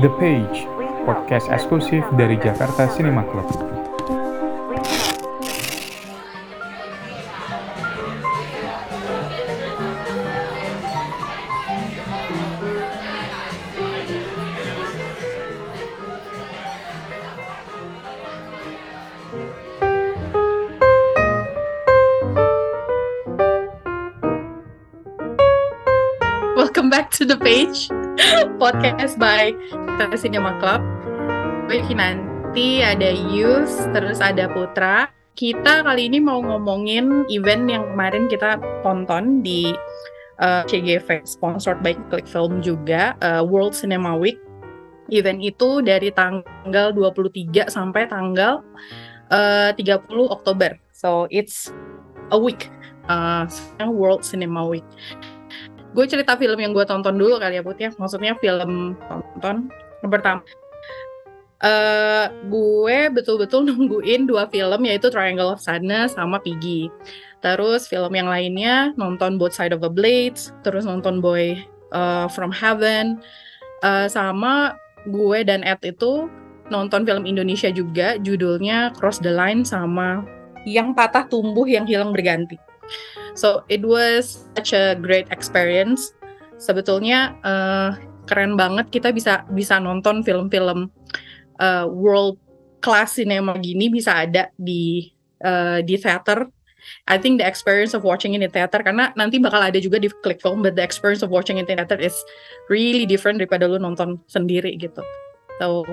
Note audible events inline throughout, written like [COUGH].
The Page, podcast eksklusif dari Jakarta Cinema Club. Podcast by Cinema Club. Gue Kinanti, ada Yus, terus ada Putra. Kita kali ini mau ngomongin event yang kemarin kita tonton di uh, CGV, sponsored by Click Film juga, uh, World Cinema Week. Event itu dari tanggal 23 sampai tanggal uh, 30 Oktober. So it's a week, uh, World Cinema Week gue cerita film yang gue tonton dulu kali ya Put ya. Maksudnya film tonton yang pertama. Uh, gue betul-betul [LAUGHS] nungguin dua film yaitu Triangle of Sadness sama Piggy. Terus film yang lainnya nonton Both Side of the Blades terus nonton Boy uh, from Heaven. Uh, sama gue dan Ed itu nonton film Indonesia juga judulnya Cross the Line sama yang patah tumbuh yang hilang berganti So it was such a great experience. Sebetulnya uh, keren banget kita bisa bisa nonton film-film uh, world class cinema gini bisa ada di uh, di theater. I think the experience of watching in the theater karena nanti bakal ada juga di Click Film, but the experience of watching in the theater is really different daripada lu nonton sendiri gitu. So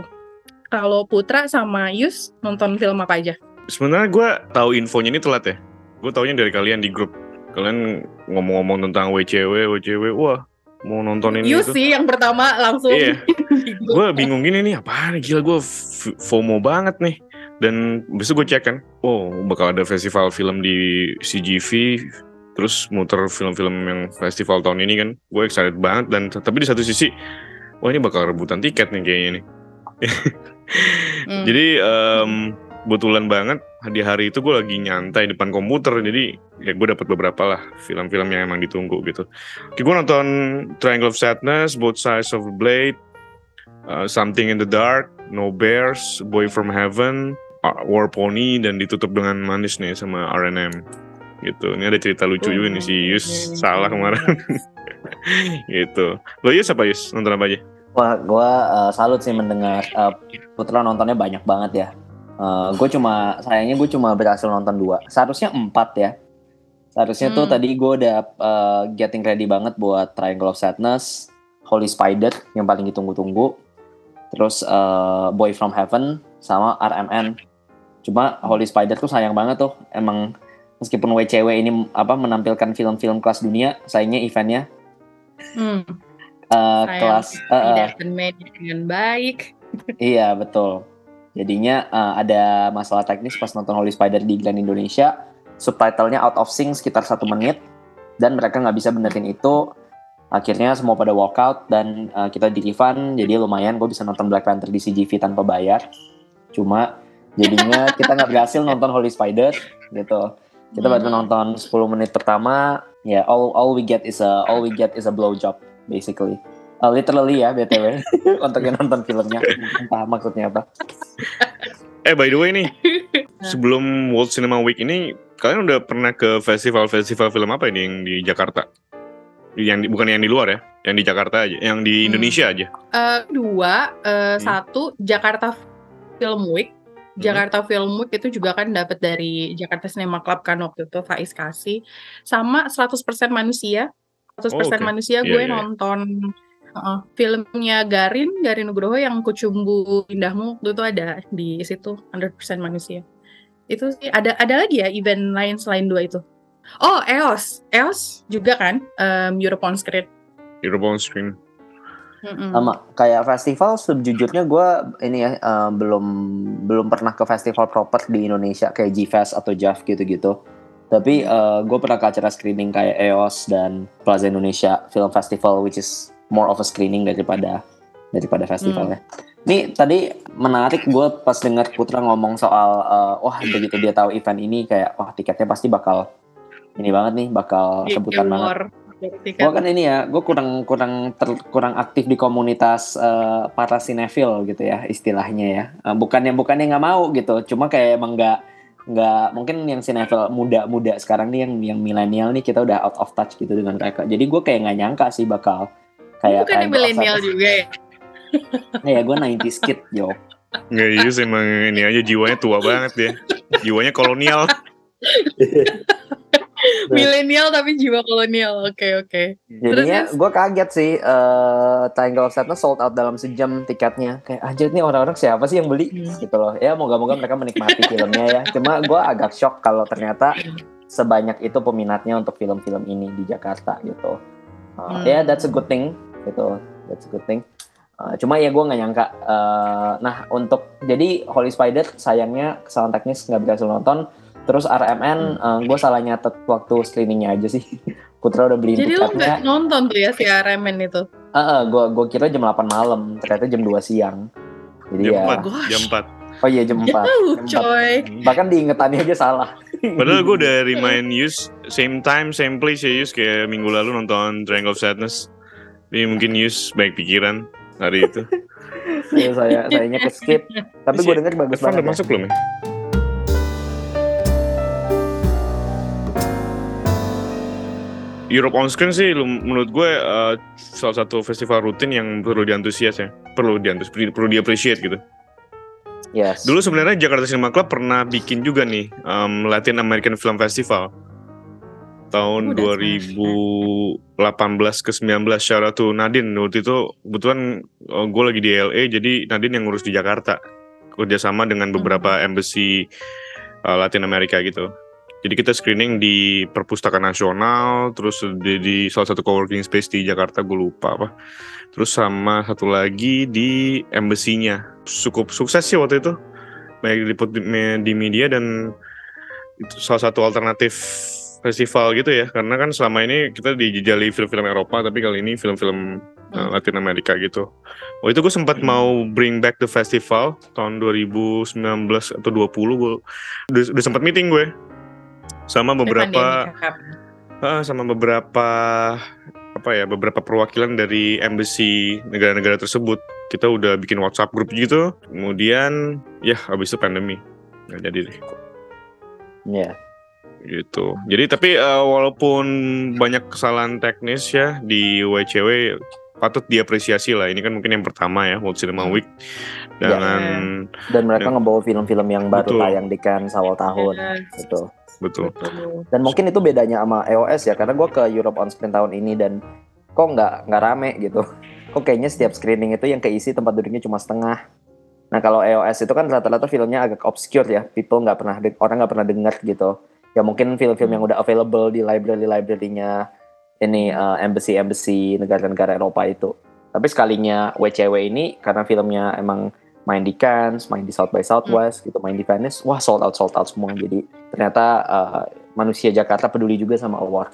kalau Putra sama Yus nonton film apa aja? Sebenarnya gue tahu infonya ini telat ya. Gue taunya dari kalian di grup kalian ngomong-ngomong tentang WCW, WCW, wah mau nonton ini You sih yang pertama langsung. Iya. [LAUGHS] gue bingung gini nih, apaan gila gue FOMO banget nih. Dan besok gue cek kan, oh bakal ada festival film di CGV, terus muter film-film yang festival tahun ini kan. Gue excited banget dan tapi di satu sisi, wah ini bakal rebutan tiket nih kayaknya nih. [LAUGHS] hmm. Jadi um, kebetulan banget di hari itu gue lagi nyantai depan komputer jadi ya gue dapat beberapa lah film-film yang emang ditunggu gitu. Oke, gue nonton Triangle of Sadness, Both Sides of the Blade, uh, Something in the Dark, No Bears, Boy from Heaven, War Pony dan ditutup dengan manis nih sama R&M gitu. Ini ada cerita lucu juga nih si Yus salah kemarin. [LAUGHS] gitu. Lo Yus apa Yus? Nonton apa aja? Wah, gue uh, salut sih mendengar uh, Putra nontonnya banyak banget ya Uh, gue cuma sayangnya gue cuma berhasil nonton dua. Seharusnya empat ya. Seharusnya hmm. tuh tadi gue udah uh, getting ready banget buat Triangle of Sadness, Holy Spider yang paling ditunggu-tunggu, terus uh, Boy from Heaven sama RMN. Cuma Holy Spider tuh sayang banget tuh. Emang meskipun WCW ini apa menampilkan film-film kelas dunia, sayangnya eventnya hmm. uh, kelas uh, tidak dengan baik. iya betul Jadinya uh, ada masalah teknis pas nonton Holy Spider di Grand Indonesia, subtitlenya out of sync sekitar satu menit, dan mereka nggak bisa benerin itu. Akhirnya semua pada walkout dan uh, kita di refund, jadi lumayan gue bisa nonton Black Panther di CGV tanpa bayar. Cuma jadinya kita nggak berhasil nonton Holy Spider gitu. Kita baru hmm. nonton 10 menit pertama, ya yeah, all all we get is a all we get is a blow job basically. Uh, literally ya BTW [LAUGHS] untuk yang nonton filmnya entah maksudnya apa. Eh by the way nih [LAUGHS] sebelum World Cinema Week ini kalian udah pernah ke festival-festival film apa ini yang di Jakarta? Yang di, bukan yang di luar ya, yang di Jakarta aja, yang di hmm. Indonesia aja. Uh, dua, uh, hmm. satu Jakarta Film Week. Hmm. Jakarta Film Week itu juga kan dapat dari Jakarta Cinema Club kan waktu itu Faiz kasih sama 100% manusia. 100% oh, okay. manusia yeah, gue yeah. Iya. nonton Uh, filmnya Garin, Garin Nugroho yang Kucumbu Indahmu itu ada di situ 100% manusia. Itu sih ada ada lagi ya event lain selain dua itu. Oh, EOS. EOS juga kan um, Europe on Screen. Europe on Screen. Mm-mm. Sama kayak festival sejujurnya gue ini ya uh, belum belum pernah ke festival proper di Indonesia kayak G-Fest atau JAV gitu-gitu. Tapi uh, gue pernah ke acara screening kayak EOS dan Plaza Indonesia Film Festival which is more of a screening daripada daripada festivalnya. Hmm. Nih tadi menarik gue pas dengar Putra ngomong soal uh, wah begitu dia tahu event ini kayak wah tiketnya pasti bakal ini banget nih bakal sebutan banget. berarti Gue kan ini ya, gue kurang kurang ter- kurang aktif di komunitas eh, para sinetfil gitu ya istilahnya ya. Eh, bukannya bukannya nggak mau gitu, cuma kayak emang nggak nggak mungkin yang sinetfil muda-muda sekarang nih yang yang milenial nih kita udah out of touch gitu dengan mereka. Jadi gue kayak nggak nyangka sih bakal kayak Bukan milenial juga ya. Nah, ya gue 90s kid yo. Nggak Yus emang ini aja jiwanya tua banget dia. Jiwanya kolonial. [LAUGHS] Milenial tapi jiwa kolonial. Oke, oke. Jadinya Terus, gue kaget sih eh Triangle of Sadness sold out dalam sejam tiketnya. Kayak anjir nih orang-orang siapa sih yang beli Hmm. gitu loh. Ya moga-moga mereka menikmati filmnya ya. Cuma gue agak shock kalau ternyata sebanyak itu peminatnya untuk film-film ini di Jakarta gitu. Uh, Hmm. Ya that's a good thing gitu. That's a good thing. Uh, cuma ya gue nggak nyangka. Uh, nah untuk jadi Holy Spider sayangnya kesalahan teknis nggak berhasil nonton. Terus RMN gue salah nyatet waktu screeningnya aja sih. [LAUGHS] Putra udah beli Jadi lo tiketnya. nggak nonton tuh ya si RMN itu? Heeh, gua gua kira jam 8 malam, ternyata jam 2 siang. Jadi Jam ya. 4. Gosh. Jam 4. Oh iya jam 4. Jauh, Jam 4. coy. Bahkan diingetannya aja salah. [LAUGHS] Padahal gue udah remind Yus same time same place ya Yus kayak minggu lalu nonton Triangle of Sadness. Jadi mungkin Yus baik pikiran hari itu. saya [LAUGHS] saya sayanya ke skip. Tapi gue denger bagus Evan banget. udah ya. masuk belum ya? Europe on Screen sih menurut gue uh, salah satu festival rutin yang perlu diantusias ya. Perlu diantus perlu di-appreciate gitu. Yes. Dulu sebenarnya Jakarta Cinema Club pernah bikin juga nih um, Latin American Film Festival tahun Udah 2018 ke 19 shout out to Nadine. Waktu itu kebetulan uh, gue lagi di LA jadi Nadine yang ngurus di Jakarta. Kerjasama dengan beberapa embassy uh, Latin Amerika gitu. Jadi kita screening di Perpustakaan Nasional terus di, di salah satu coworking space di Jakarta gue lupa apa. Terus sama satu lagi di embassy-nya cukup sukses sih waktu itu. Banyak diliput di, di media dan itu salah satu alternatif festival gitu ya karena kan selama ini kita dijajali film-film Eropa tapi kali ini film-film uh, Hmm. Latin Amerika gitu. Oh itu gue sempat mau bring back the festival tahun 2019 atau 20 gue udah, udah sempat meeting gue sama beberapa. Ah, sama beberapa apa ya beberapa perwakilan dari embassy negara-negara tersebut kita udah bikin WhatsApp grup gitu kemudian ya habis itu pandemi nggak jadi deh Iya. Gitu jadi tapi eh, walaupun banyak kesalahan teknis ya di WCW patut diapresiasi lah ini kan mungkin yang pertama ya World Cinema. Week dengan Dan mereka Ya. ngebawa film-film yang baru Betul. tayang di Cannes awal tahun. Iya, Gitu. betul betul. Dan mungkin itu bedanya sama EOS ya, karena gue ke Europe on Screen tahun ini dan kok nggak nggak rame gitu. Kok kayaknya setiap screening itu yang keisi tempat duduknya cuma setengah. Nah kalau EOS itu kan rata-rata filmnya agak obscure ya, people nggak pernah orang nggak pernah dengar gitu. Ya mungkin film-film yang udah available di library-library-nya ini uh, embassy-embassy negara-negara Eropa itu. Tapi sekalinya WCW ini karena filmnya emang main di Cannes, main di South by Southwest gitu, main di Venice, wah sold out sold out semua. Jadi ternyata uh, manusia Jakarta peduli juga sama award.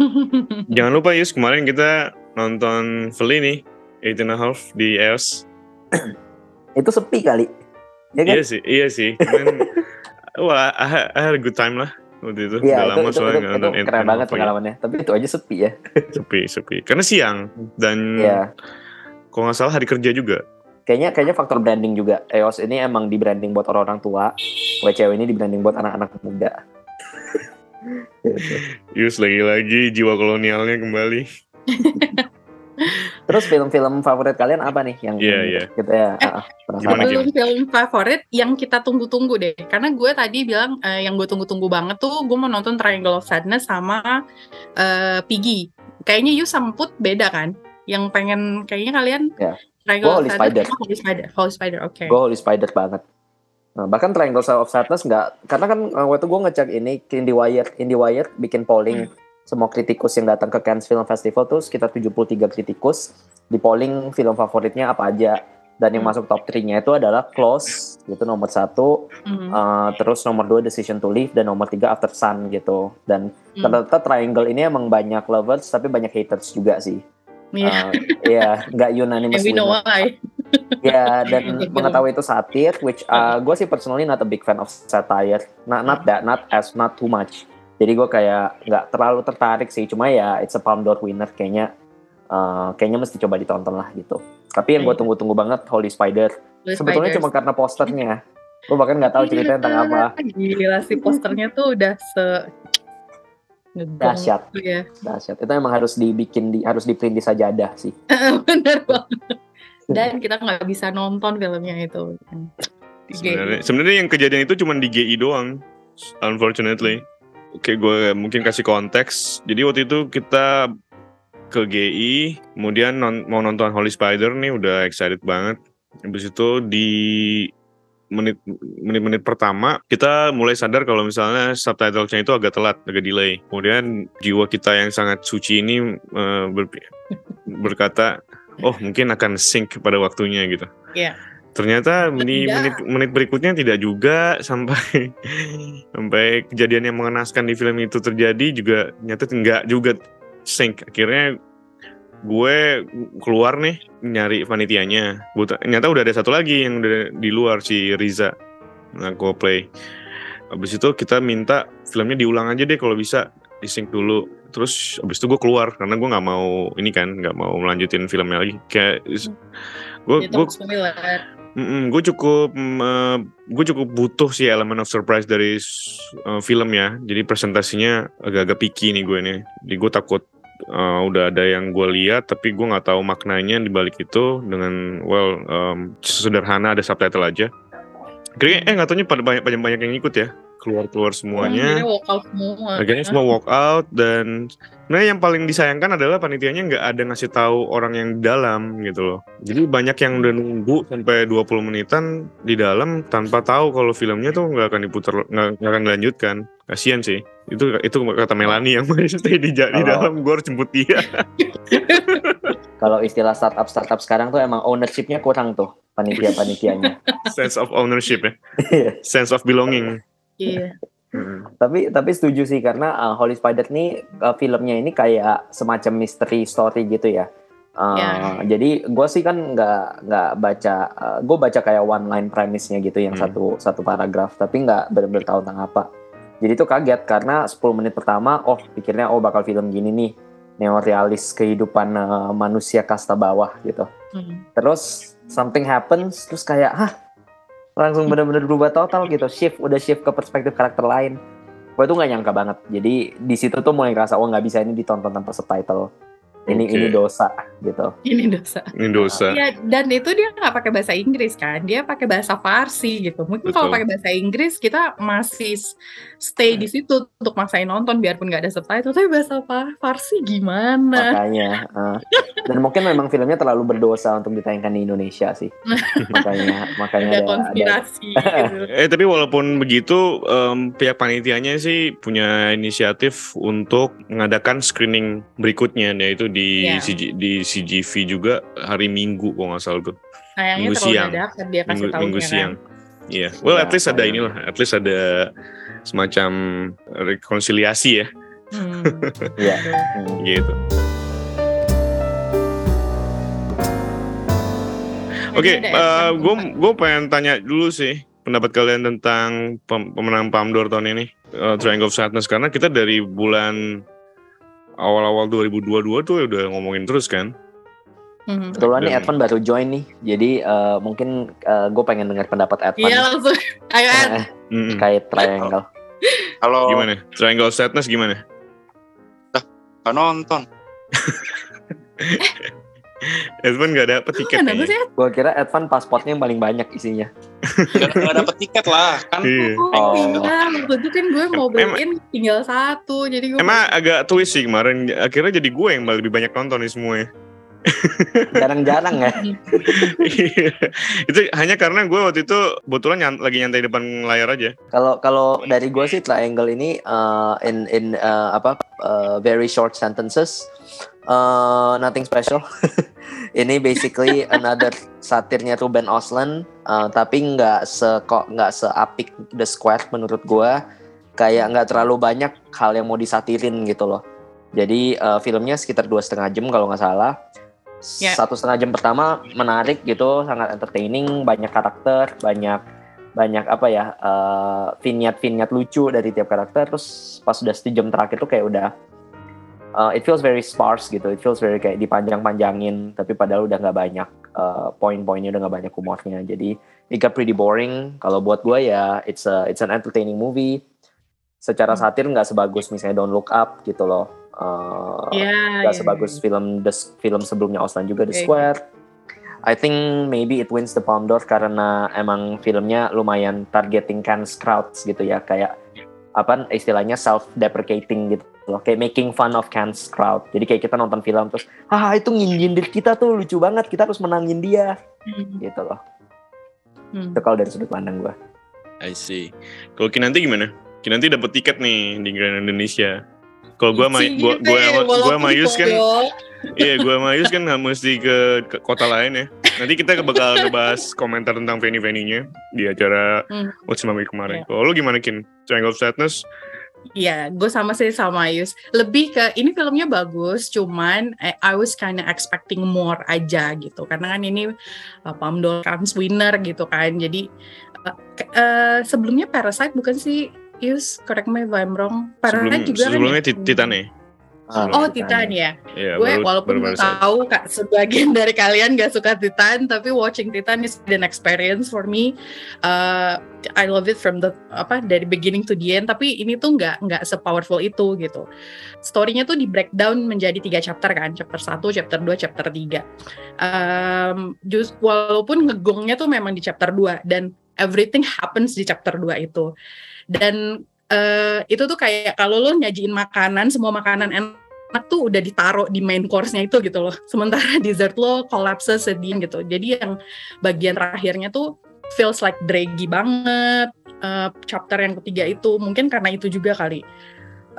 [LAUGHS] jangan lupa Yus kemarin kita nonton Fellini Eight and a Half di EOS [CLEARS THROAT] Itu sepi kali. Ya kan? Iya sih, iya sih. Cuman, [LAUGHS] wah, I had a good time lah waktu itu. Iya, Udah itu, lama itu, soalnya itu, nggak itu nonton keren Ant-Man banget ya. pengalamannya. Tapi itu aja sepi ya. Sepi, sepi. Karena siang dan Iya. kalau nggak salah hari kerja juga. Kayaknya kayaknya faktor branding juga. EOS ini emang di branding buat orang-orang tua. WCW ini di branding buat anak-anak muda. Gitu. [LAUGHS] Yus lagi-lagi jiwa kolonialnya kembali. [LAUGHS] Terus film-film favorit kalian apa nih yang Iya, yang iya. kita ya Eh, ah, penasaran. Gimana, Belum film favorit yang kita tunggu-tunggu deh. Karena gue tadi bilang eh, yang gue tunggu-tunggu banget tuh gue mau nonton Triangle of Sadness sama eh, Piggy. Kayaknya you sama Put beda kan? Yang pengen kayaknya kalian Ya. Triangle Gua of Holy Sadness Spider. sama Holy Spider. Holy Spider, oke. Gue Holy Spider banget. Nah, bahkan Triangle of Sadness nggak, karena kan uh, waktu gue ngecek ini IndieWire, IndieWire bikin polling Hmm. Semua kritikus yang datang ke Cannes Film Festival tuh sekitar 73 kritikus di polling film favoritnya apa aja dan yang Hmm. masuk top 3-nya itu adalah Close gitu nomor satu, Mhm. uh, terus nomor dua Decision to Leave dan nomor tiga After Sun gitu dan Hmm. ternyata Triangle ini emang banyak lovers tapi banyak haters juga sih. Iya. Uh, Iya, nggak unanimous And we know winner. why. Ya, dan [LAUGHS] mengetahui itu satir, which uh, gue sih personally not a big fan of satire. Not, not that, not as, not too much. Jadi gue kayak nggak terlalu tertarik sih, cuma ya it's a Palm d'Or winner kayaknya eh, kayaknya mesti coba ditonton lah gitu. Tapi yang gue Iya. tunggu-tunggu banget Holy Spider. Holy Sebetulnya Spiders. cuma karena posternya. Gue bahkan nggak tahu ceritanya tentang apa. Gila sih posternya tuh udah se Dahsyat. gitu ya. Dahsyat. Itu emang harus dibikin di harus di print di sajadah sih. [LAUGHS] Bener banget. Dan kita nggak bisa nonton filmnya itu. Sebenarnya sebenarnya yang kejadian itu cuma di GI doang. Unfortunately. Oke, gue mungkin kasih konteks. Jadi waktu itu kita ke GI, kemudian non- mau nonton Holy Spider nih udah excited banget. Habis itu di menit menit-menit pertama kita mulai sadar kalau misalnya subtitlesnya itu agak telat, agak delay. Kemudian jiwa kita yang sangat suci ini eh, berpi- berkata, oh mungkin akan sync pada waktunya gitu. Iya. Ternyata di menit menit berikutnya tidak juga [LAUGHS] sampai sampai kejadian yang mengenaskan di film itu terjadi juga nyata enggak juga sync. Akhirnya gue keluar nih nyari panitianya. Gua ta- Nyata udah ada satu lagi yang udah di luar si Riza. Nah, gue play. Habis itu kita minta filmnya diulang aja deh kalau bisa di sync dulu. Terus habis itu gue keluar karena gue nggak mau ini kan nggak mau melanjutin filmnya lagi. Kayak gue Itu gue spoiler. gue cukup gue cukup butuh sih elemen of surprise dari eh, film ya. Jadi presentasinya agak-agak picky nih gue nih. Jadi gue takut eh, udah ada yang gue lihat tapi gue nggak tahu maknanya di balik itu dengan well em, sederhana ada subtitle aja. Kayaknya eh nggak taunya pada banyak banyak yang ikut ya keluar keluar Jadi semuanya. walk out semua. Akhirnya semua walk out dan sebenarnya yang paling disayangkan adalah panitianya nggak ada ngasih tahu orang yang di dalam gitu loh. Jadi banyak yang udah nunggu sampai 20 menitan di dalam tanpa tahu kalau filmnya tuh nggak akan diputar nggak akan dilanjutkan. Kasian sih. Itu itu kata Melani yang [LAUGHS] masih stay di, di dalam gue harus jemput dia. [LAUGHS] Kalau istilah startup startup sekarang tuh emang ownershipnya kurang tuh panitia panitianya. Sense of ownership ya. [LAUGHS] Sense of belonging. Iya. Hmm. tapi tapi setuju sih karena uh, Holy Spider nih uh, filmnya ini kayak semacam mystery story gitu ya. Uh, Ya. Jadi gue sih kan nggak nggak baca, gue baca kayak one line premise-nya gitu yang Hmm. satu satu paragraf, tapi nggak benar-benar tahu tentang apa. Jadi tuh kaget karena 10 menit pertama, oh pikirnya oh bakal film gini nih, neorealis kehidupan uh, manusia kasta bawah gitu. Hmm. Terus something happens, terus kayak hah langsung bener-bener berubah total gitu, shift udah shift ke perspektif karakter lain. Gue tuh nggak nyangka banget. Jadi di situ tuh mulai ngerasa oh nggak bisa ini ditonton tanpa subtitle. Ini Oke. ini dosa gitu. Ini dosa. Ini dosa. Iya, dan itu dia nggak pakai bahasa Inggris kan, dia pakai bahasa Farsi gitu. Mungkin kalau pakai bahasa Inggris kita masih stay di situ untuk maksain nonton biarpun nggak ada subtitle. Tapi bahasa Fa- Farsi gimana? Makanya uh, dan mungkin memang filmnya terlalu berdosa untuk ditayangkan di Indonesia sih. [LAUGHS] makanya makanya Ada ada, ada konspirasi. [LAUGHS] gitu. Eh tapi walaupun begitu em, pihak panitianya sih punya inisiatif untuk mengadakan screening berikutnya yaitu di Iya. CG di CGV juga hari Minggu kalau nggak salah tuh Sayangnya Minggu siang. dadakan dia kasih minggu, minggu kan. siang. Iya, well Iya, at least ada sayang. inilah, at least ada semacam rekonsiliasi ya Hmm. [LAUGHS] Iya. Aduh. Hmm. gitu. Oke, Jadi ada gue F1. gue pengen tanya dulu sih pendapat kalian tentang pem- pemenang Palme d'Or tahun ini eh, Triangle of Sadness karena kita dari bulan awal-awal 2022 tuh udah ngomongin terus kan. Hmm. Kebetulan nih Edvan baru join nih, jadi uh, mungkin gue pengen dengar pendapat Edvan Iya langsung. Ayo Ed. eh, Mm-mm. terkait triangle. Kalau Gimana? Triangle Sadness gimana? nggak nonton, [LAUGHS] Edvan gak dapet tiket sih Ed? Gue kira Edvan pasportnya yang paling banyak isinya. nggak nggak dapet tiket lah kan. Iya. Oh, Oh. iya. Waktu itu kan gue mau beliin tinggal satu, jadi gue Emang agak twist sih kemarin. Akhirnya jadi gue yang lebih banyak nonton nih semuanya. Jarang-jarang ya. Iya. itu hanya karena gue waktu itu kebetulan nyant- lagi nyantai depan layar aja. Kalau kalau dari gue sih triangle ini uh, in in uh, apa uh, very short sentences, uh, nothing special. [LAUGHS] ini basically [LAUGHS] another satirnya Ruben Osland, uh, tapi nggak se kok nggak seapik The Square menurut gue. Kayak nggak terlalu banyak hal yang mau disatirin gitu loh. Jadi uh, filmnya sekitar dua setengah jam kalau nggak salah. Ya. Satu setengah jam pertama menarik gitu, sangat entertaining, banyak karakter, banyak banyak apa ya eh, vignette-vignette lucu dari tiap karakter terus pas udah sejam terakhir tuh kayak udah uh, it feels very sparse gitu. It feels very kayak dipanjang-panjangin tapi padahal udah nggak banyak uh, poin-poinnya udah nggak banyak humornya. Jadi it got pretty boring. Kalau buat gue ya it's a it's an entertaining movie. Secara satir nggak sebagus misalnya Don't Look Up gitu loh. Uh, Iya, nggak iya, sebagus film the film sebelumnya Auslan juga The. Square. I think maybe it wins the Palme d'Or karena emang filmnya lumayan targeting Cannes crowds gitu ya. Kayak apa istilahnya self deprecating gitu loh kayak making fun of Cannes crowd jadi kayak kita nonton film terus ah itu nyindir kita tuh lucu banget kita harus menangin dia Hmm. gitu loh Hmm. itu kalau dari sudut pandang gue I see. Kalau Kinanti gimana? Kinanti dapat tiket nih di Grand Indonesia. Kalau gua sama Cie, gua gua gitu, sama gua sama walaupun Yus kan iya gua sama Yus kan nggak mesti ke, ke kota lain ya. Nanti kita bakal ngebahas komentar tentang venue-venue-nya di acara Hmm. What's Week kemarin. Iya. Kalau lu gimana Kin? Triangle of Sadness? Iya, gue sama sih sama Yus. Lebih ke ini filmnya bagus, cuman I, I was kinda expecting more aja gitu. Karena kan ini uh, Palme d'Or Cannes winner gitu kan. Jadi uh, uh, sebelumnya Parasite bukan sih Yus? Correct me if I'm wrong. Parasite Sebelum, juga sebelumnya kan. ya? Titan ya? Ah, Oh Titan ya. Iya, gue baru- walaupun baru Parasite. tahu kak sebagian [LAUGHS] dari kalian gak suka Titan, tapi watching Titan is an experience for me. Uh, I love it from the apa dari beginning to the end. Tapi ini tuh nggak nggak sepowerful itu gitu. Storynya tuh di breakdown menjadi tiga chapter kan, chapter 1, chapter 2, chapter 3 Um, just walaupun ngegongnya tuh memang di chapter 2 dan everything happens di chapter 2 itu. Dan eh, itu tuh kayak kalau lo nyajiin makanan, semua makanan enak tuh udah ditaruh di main course-nya itu gitu loh. Sementara [LAUGHS] dessert lo collapse sedih gitu. Jadi yang bagian terakhirnya tuh feels like draggy banget. Eh, chapter yang ketiga itu mungkin karena itu juga kali.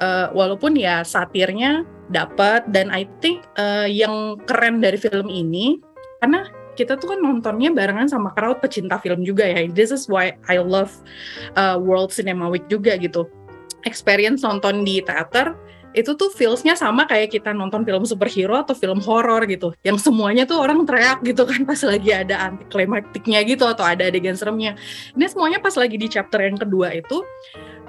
Eh, walaupun ya satirnya dapat dan I think eh, yang keren dari film ini karena kita tuh kan nontonnya barengan sama crowd pecinta film juga ya. This is why I love uh, World Cinema Week juga gitu. Experience nonton di teater itu tuh feels-nya sama kayak kita nonton film superhero atau film horor gitu. Yang semuanya tuh orang teriak gitu kan pas lagi ada anti klimaktiknya gitu atau ada adegan seremnya. Ini semuanya pas lagi di chapter yang kedua itu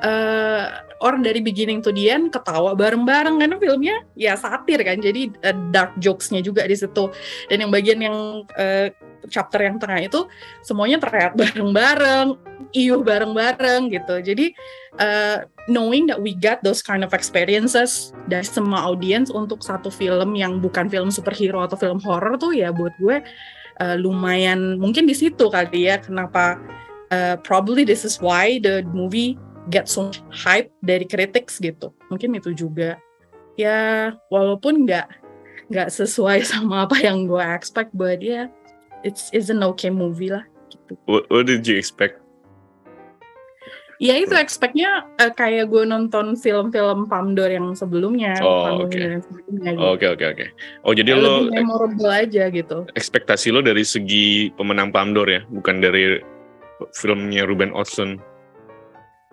eh orang dari beginning to the end ketawa bareng-bareng karena filmnya ya satir kan. Jadi eh, dark jokes-nya juga di situ. Dan yang bagian yang eh, chapter yang tengah itu semuanya teriak [LAUGHS] bareng-bareng, iuh bareng-bareng gitu. Jadi uh, knowing that we got those kind of experiences dari semua audiens untuk satu film yang bukan film superhero atau film horror tuh ya buat gue uh, lumayan mungkin di situ kali ya kenapa uh, probably this is why the movie get so hype dari critics gitu. Mungkin itu juga. Ya walaupun nggak nggak sesuai [LAUGHS] sama apa yang gue expect, but ya it's is an okay movie lah gitu. What, what did you expect? Ya itu expect-nya eh, kayak gue nonton film-film Palme d'Or yang sebelumnya, Oh, oke. gitu. Oke oke oke. Oh jadi Kayak lo lebih memorable aja gitu. ekspektasi lo dari segi pemenang Palme d'Or ya, bukan dari filmnya Ruben Östlund.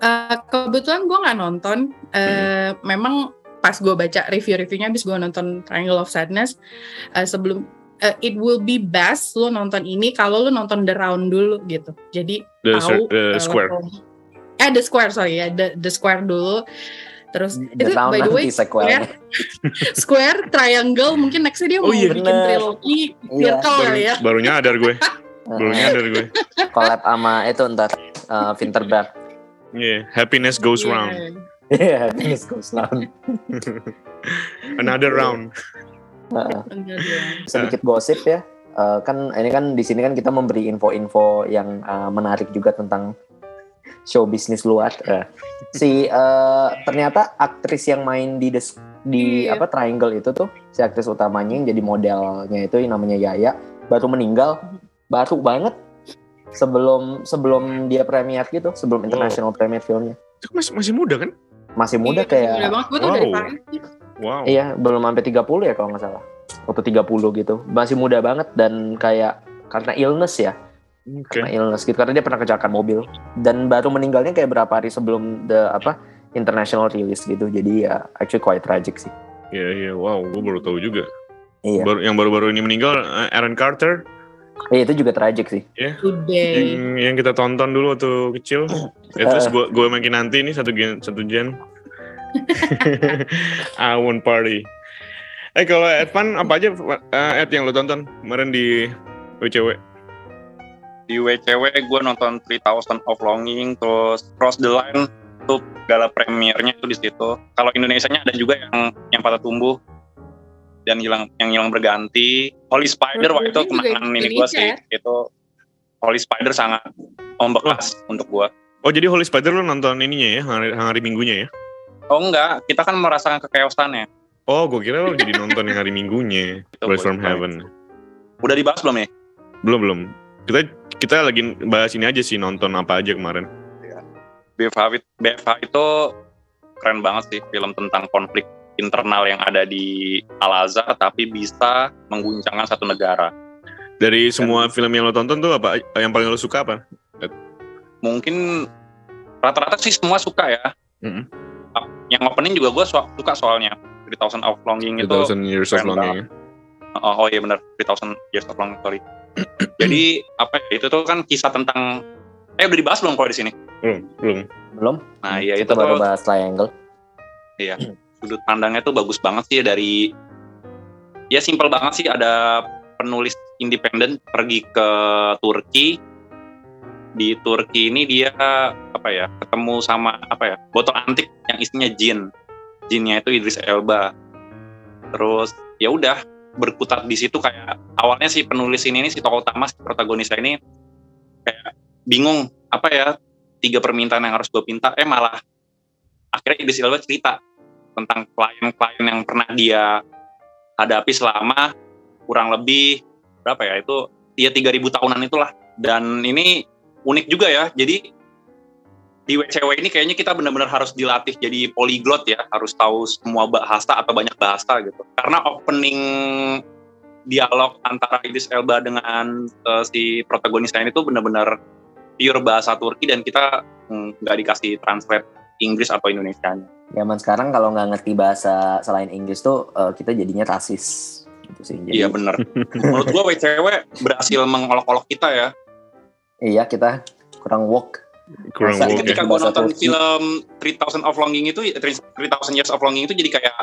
Eh, kebetulan gue nggak nonton. Eh, Memang pas gue baca review-reviewnya, abis gue nonton Triangle of Sadness, eh, sebelum eh, it will be best lo nonton ini kalau lo nonton The Round dulu gitu. Jadi The, tahu the eh, Square. Eh The Square sorry ya, The, The Square dulu. Terus The itu Round by the way. Square, [LAUGHS] Square, Triangle mungkin nextnya dia Oh mau iya, bikin bener. trilogi Iya. circle Baru, kali ya. baru nyadar gue, [LAUGHS] baru nyadar gue. collab sama itu ntar uh, Winterberg Yeah, happiness goes Iya. round, Iya, this goes round. [LAUGHS] another round. Ya. sedikit gosip ya. Eh, kan ini kan di sini kan kita memberi info-info yang eh, menarik juga tentang show bisnis luar. Eh, si eh, ternyata aktris yang main di des- di Iya. apa Triangle itu tuh si aktris utamanya yang jadi modelnya itu yang namanya Yaya baru meninggal baru banget sebelum sebelum dia premier gitu sebelum international premier filmnya Itu masih masih muda kan? masih muda Iya, kayak muda banget gue tuh dari Wow. Wow. Iya, belum sampai 30 ya kalau nggak salah. Atau 30 gitu. Masih muda banget dan kayak karena illness ya. Oke. Karena illness gitu. Karena dia pernah kecelakaan mobil. Dan baru meninggalnya kayak berapa hari sebelum the apa international release gitu. Jadi ya actually quite tragic sih. Iya iya. Wow, gue baru tahu juga. Iya. Baru yang baru-baru ini meninggal eh, Aaron Carter, Eh, itu juga tragic sih. Today. yang, yang kita tonton dulu waktu kecil. Ya, terus gue gue makin nanti nih satu gen satu gen. [LAUGHS] I want party. Eh kalau Edvan apa aja eh, Ed yang lo tonton kemarin di WCW? Di WCW gue nonton 3000 of Longing, terus Cross the Line itu gala premiernya itu di situ. Kalau Indonesianya ada juga yang yang patah tumbuh dan hilang yang hilang berganti. Holy Spider Oh, waktu itu kenangan ini gue Indonesia sih. ya? Itu Holy Spider sangat membekas untuk gue. Oh jadi Holy Spider lo nonton ininya ya hari, hari minggunya ya? Oh enggak, kita kan merasakan kekeosannya. Oh gue kira lo jadi nonton yang hari minggunya. Boys from Heaven. Udah dibahas belum ya? Belum belum. Kita kita lagi bahas ini aja sih nonton apa aja kemarin. BFH, it- BFH itu keren banget sih film tentang konflik internal yang ada di Al-Azhar tapi bisa mengguncangkan satu negara. Dari semua film yang lo tonton tuh apa yang paling lo suka apa? Mungkin rata-rata sih semua suka ya. Mm-mm. Yang opening juga gue suka soalnya. 3000 of Longing itu. 2000 Years of Longing. ya? Oh, oh iya benar, 3000 Years of Longing, sorry. [CLEARS THROAT] Jadi apa ya, itu tuh kan kisah tentang eh udah dibahas belum kalau di sini? Belum belum. Belum? Nah, iya itu baru tuh bahas triangle. sudut pandangnya tuh bagus banget sih dari ya simpel banget sih ada penulis independen pergi ke Turki di Turki ini dia apa ya ketemu sama apa ya botol antik yang isinya jin jinnya itu Idris Elba terus ya udah berkutat di situ kayak awalnya si penulis ini, ini si tokoh utama si protagonisnya ini kayak bingung apa ya tiga permintaan yang harus gue minta eh malah akhirnya Idris Elba cerita tentang klien-klien yang pernah dia hadapi selama kurang lebih berapa ya itu ya 3000 tahunan itulah. Dan ini unik juga ya jadi di WCW ini kayaknya kita benar-benar harus dilatih jadi polyglot ya harus tahu semua bahasa atau banyak bahasa gitu karena opening dialog antara Idris Elba dengan eh, si protagonisnya ini tuh benar-benar pure bahasa Turki dan kita mm, nggak dikasih translate Inggris atau Indonesianya Zaman sekarang kalau nggak ngerti bahasa selain Inggris tuh eh, kita jadinya rasis gitu sih. Jadi, Iya bener. [LAUGHS] Menurut gua WCW berhasil mengolok-olok kita ya. Iya kita kurang woke. Kurang Masa woke ya. Ketika gua Bahasa nonton Turki. film 3000 of Longing itu, 3000 Years of Longing itu jadi kayak,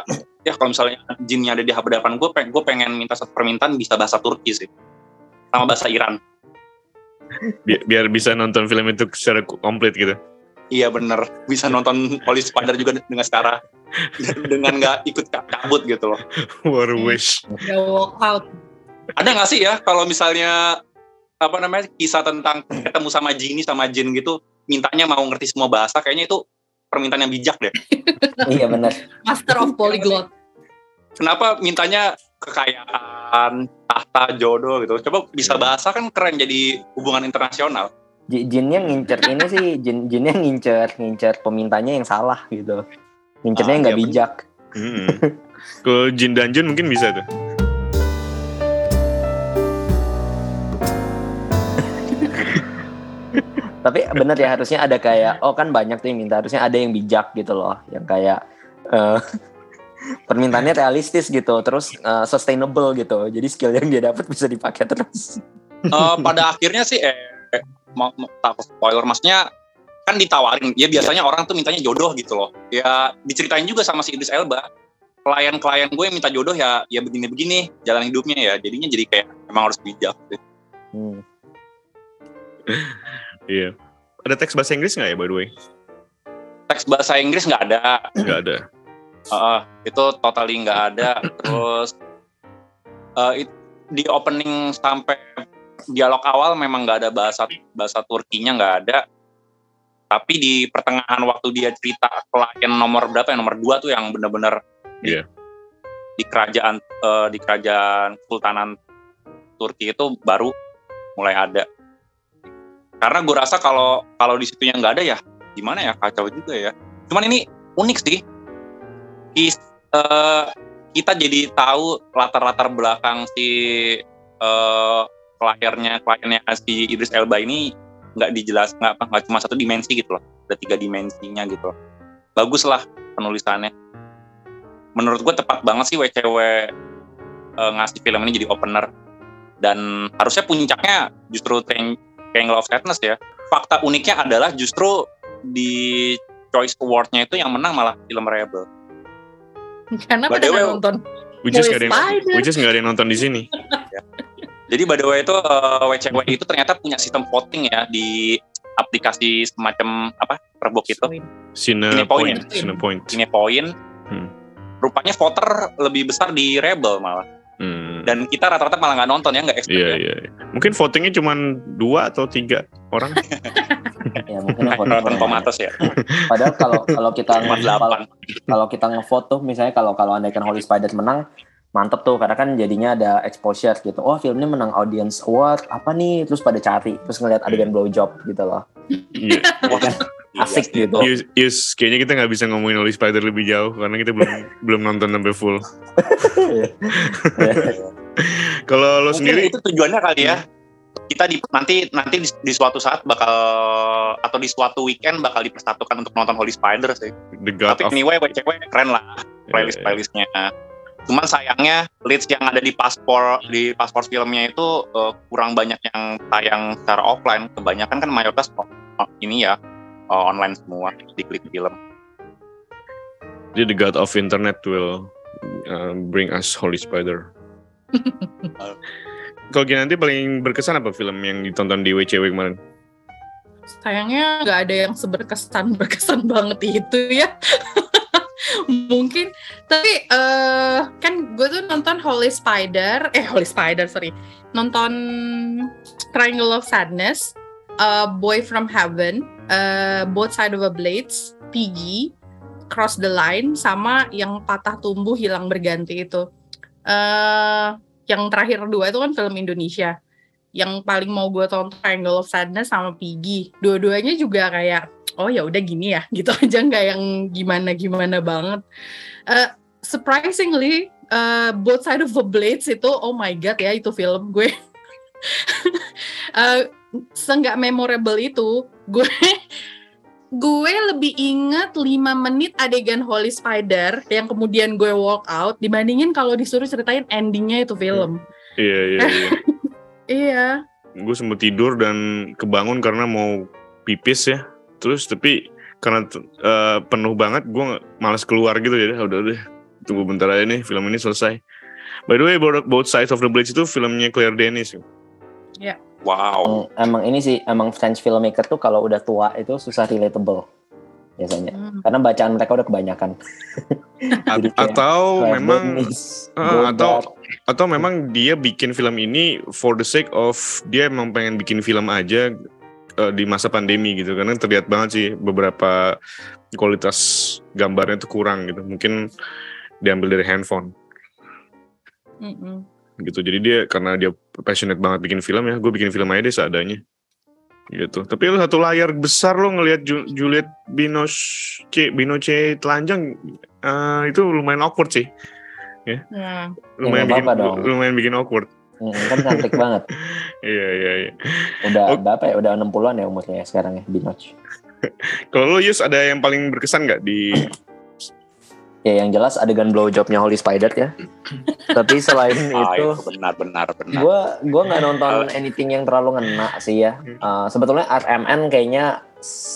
ya kalau misalnya jinnya ada di hadapan gue, pengen, gue pengen minta satu permintaan bisa bahasa Turki sih. Sama bahasa Iran. Bi- biar bisa nonton film itu secara komplit gitu. Iya bener. Bisa nonton Holy Spider juga dengan secara, dengan nggak ikut ka- kabut gitu loh. What a wish. Udah walk out. Ada nggak sih ya kalau misalnya, apa namanya, kisah tentang ketemu sama jini sama jin gitu, mintanya mau ngerti semua bahasa, kayaknya itu permintaan yang bijak deh. [LAUGHS] iya benar. Master of polyglot. kenapa mintanya kekayaan, tahta, jodoh gitu. Coba bisa bahasa kan keren jadi hubungan internasional. Jinnya ngincer ini sih, jin jinnya ngincer ngincer pemintanya yang salah gitu. Ngincernya Ah, nggak iya, bijak. Hmm. Kalau Jin Dungeon mungkin bisa tuh. Tapi bener ya harusnya ada kayak oh kan banyak tuh yang minta harusnya ada yang bijak gitu loh, yang kayak eh, [LAUGHS] permintaannya realistis gitu, terus eh, sustainable gitu. Jadi skill yang dia dapat bisa dipakai terus. Eh, pada akhirnya sih, eh, eh, mau, mau tak spoiler, maksudnya kan ditawarin. Ya biasanya orang tuh mintanya jodoh gitu loh. Ya diceritain juga sama si Idris Elba. Klien-klien gue yang minta jodoh ya ya begini-begini jalan hidupnya ya. Jadinya jadi kayak emang harus bijak. sih. Hmm. Iya. Ada teks bahasa Inggris nggak ya by the way? Teks bahasa Inggris nggak ada. Nggak ada. Heeh, itu totally nggak ada. Terus eh, it- di opening sampai dialog awal memang nggak ada bahasa bahasa Turkinya nggak ada. Tapi di pertengahan waktu dia cerita klien nomor berapa yang nomor dua tuh yang benar-benar di, Iya. di kerajaan eh, di kerajaan Sultanan Turki itu baru mulai ada. Karena gue rasa kalau kalau di situ yang nggak ada ya gimana ya kacau juga ya. Cuman ini unik sih. Kis, eh, kita jadi tahu latar-latar belakang si eh, kliennya kliennya si Idris Elba ini nggak dijelas nggak apa nggak cuma satu dimensi gitu loh ada tiga dimensinya gitu loh bagus lah penulisannya menurut gue tepat banget sih WCW eh, ngasih film ini jadi opener dan harusnya puncaknya justru Triangle of Sadness ya. Fakta uniknya adalah justru di Choice Award-nya itu yang menang malah film Rebel. Karena By pada nonton. Boy nggak ada yang, is nggak ada yang nonton di sini. [LAUGHS] Jadi by the way itu eh, WCW itu ternyata punya sistem voting ya di aplikasi semacam apa Perbook itu. Poin. point, Cine point. Ini poin. Hmm. Rupanya voter lebih besar di Rebel malah. Hmm. Dan kita rata-rata malah nggak nonton ya, nggak expect Iya ya. iya. iya. Mungkin votingnya cuma dua atau tiga orang. [LAUGHS] Ya mungkin yang foto Nonton Tomatos ya. Padahal kalau kalau kita kalau, kalau kita ngefoto misalnya kalau kalau andaikan Holy Spider menang mantep tuh karena kan jadinya ada exposure gitu. Oh filmnya menang audience award apa nih? Terus pada cari terus ngeliat adegan blowjob gitu loh. Iya. [LAUGHS] Ya kan? Asik Iya, gitu. Yus, Yus, kayaknya kita nggak bisa ngomongin Holy Spider lebih jauh karena kita belum belum nonton sampai full. [LAUGHS] Kalau lo Mungkin sendiri, itu tujuannya kali ya. Kita di, nanti nanti di, di suatu saat bakal atau di suatu weekend bakal dipersatukan untuk nonton Holy Spider sih. the God Tapi of anyway, WCW keren lah playlist playlistnya. Cuman sayangnya leads yang ada di paspor di paspor filmnya itu eh, kurang banyak yang tayang secara offline. Kebanyakan kan mayoritas o- o- ini ya eh, online semua di klik film. Jadi the God of Internet will uh, bring us Holy Spider. [LAUGHS] Kalau gini nanti paling berkesan apa film yang ditonton di WCW kemarin? Sayangnya nggak ada yang seberkesan [LAUGHS] berkesan banget itu ya. [LAUGHS] Mungkin tapi eh kan gue tuh nonton Holy Spider, eh Holy Spider sorry, nonton Triangle of Sadness, eh, Boy from Heaven, eh, Both Side of a Blades, Piggy, Cross the Line, sama yang patah tumbuh hilang berganti itu. Eh yang terakhir dua itu kan film Indonesia yang paling mau gue tonton Triangle of Sadness sama Piggy. Dua-duanya juga kayak oh ya udah gini ya, [LAUGHS] gitu aja nggak yang gimana-gimana banget. Eh, surprisingly, eh, Both Side of the Blades itu oh my god ya itu film gue. [LAUGHS] Eh, seenggak memorable itu, gue [LAUGHS] gue lebih ingat 5 menit adegan Holy Spider yang kemudian gue walk out dibandingin kalau disuruh ceritain endingnya itu film. Iya iya iya. [LAUGHS] Iya. gue sempat tidur dan kebangun karena mau pipis ya. Terus tapi karena uh, penuh banget, gue malas keluar gitu ya. Udah deh, tunggu bentar aja nih film ini selesai. By the way, Both Both Sides of the Blades itu filmnya Claire Denis. Wow. Emang, emang ini sih emang French filmmaker tuh kalau udah tua itu susah relatable biasanya. Hmm. Karena bacaan mereka udah kebanyakan. [LAUGHS] A- kayak atau memang Ah, atau atau memang dia bikin film ini for the sake of dia emang pengen bikin film aja uh, di masa pandemi gitu karena terlihat banget sih beberapa kualitas gambarnya tuh kurang gitu mungkin diambil dari handphone Mm-mm. gitu jadi dia karena dia passionate banget bikin film ya gue bikin film aja deh seadanya gitu tapi lu satu layar besar lo ngelihat Ju- Juliet Binoche Binoche telanjang eh, itu lumayan awkward sih Nah, lumayan nggak bikin dong. lumayan bikin awkward Hmm, kan cantik banget. [LAUGHS] iya iya iya Udah Oh. berapa ya? Udah 60-an ya umurnya ya sekarang ya, Binoch. [LAUGHS] Kalau lu Yus ada yang paling berkesan nggak di Ya yang jelas adegan blowjobnya Holy Spider ya. [CLEARS THROAT] Tapi selain Ah, itu, itu benar benar benar. gue gua nggak nonton anything yang terlalu ngena sih ya. Uh, sebetulnya RMN kayaknya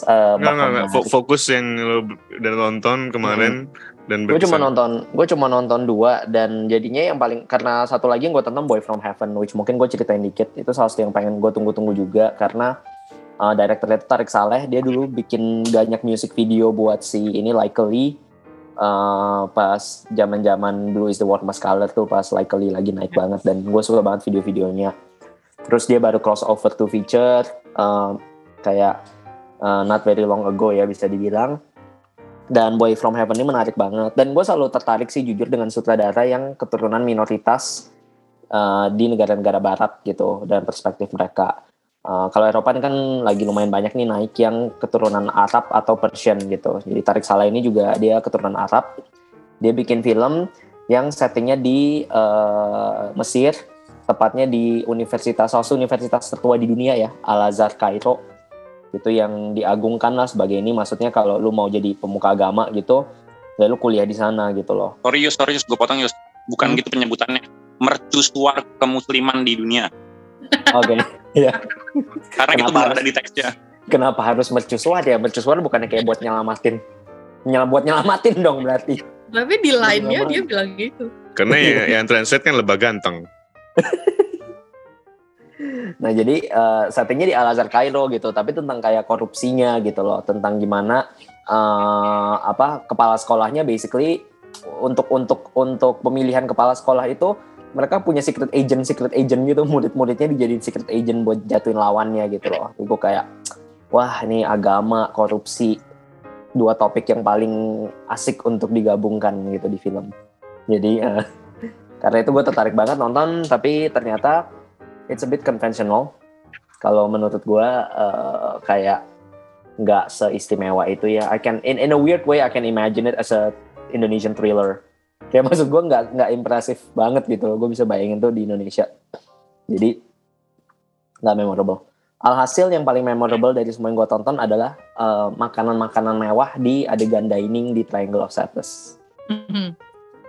uh, nggak nggak nggak. fokus yang lu udah tonton kemarin dan gue cuma nonton gue cuma nonton dua dan jadinya yang paling karena satu lagi yang gue tonton Boy from Heaven which mungkin gue ceritain dikit. Itu salah satu yang pengen gue tunggu-tunggu juga karena uh, directornya itu Tarik Saleh dia dulu bikin banyak music video buat si ini Likely uh, pas zaman-zaman Blue is the Warmest Color tuh pas Likely lagi naik banget dan gue suka banget video-videonya. Terus dia baru crossover to feature uh, kayak uh, not very long ago ya bisa dibilang. Dan Boy From Heaven ini menarik banget. Dan gue selalu tertarik sih jujur dengan sutradara yang keturunan minoritas uh, di negara-negara barat gitu dan perspektif mereka Uh, kalau Eropa ini kan lagi lumayan banyak nih naik yang keturunan Arab atau Persian gitu jadi Tarik Salah ini juga dia keturunan Arab dia bikin film yang settingnya di uh, Mesir tepatnya di universitas salah satu universitas tertua di dunia ya Al Azhar Kairo itu yang diagungkan lah sebagai ini maksudnya kalau lu mau jadi pemuka agama gitu ya lu kuliah di sana gitu loh Sorry Yus, sorry Yus, gue potong Yus. Bukan Hmm. gitu penyebutannya. mercusuar kemusliman di dunia. Oke. [LAUGHS] Iya. Karena itu Kenapa benar harus- ada di teksnya. Kenapa harus mercusuar ya? Mercusuar bukannya kayak buat nyelamatin. Nyel buat nyelamatin dong berarti. Tapi di line-nya Lama. dia bilang gitu. Karena yang, yang translate kan lebah ganteng. [LAUGHS] Nah jadi eh, settingnya di Al Azhar Kairo gitu, tapi tentang kayak korupsinya gitu loh, tentang gimana eh, apa kepala sekolahnya basically untuk untuk untuk pemilihan kepala sekolah itu mereka punya secret agent secret agent gitu, murid-muridnya dijadiin secret agent buat jatuhin lawannya gitu loh. Gue kayak wah ini agama korupsi dua topik yang paling asik untuk digabungkan gitu di film. Jadi eh, [LAUGHS] karena itu gue tertarik banget nonton, tapi ternyata it's a bit conventional. Kalau menurut gue uh, kayak nggak seistimewa itu ya. I can in in a weird way I can imagine it as a Indonesian thriller. Kayak maksud gue nggak nggak impresif banget gitu. Gue bisa bayangin tuh di Indonesia. Jadi nggak memorable. Alhasil yang paling memorable dari semua yang gue tonton adalah uh, makanan-makanan mewah di adegan dining di Triangle of Sadness. Mhm.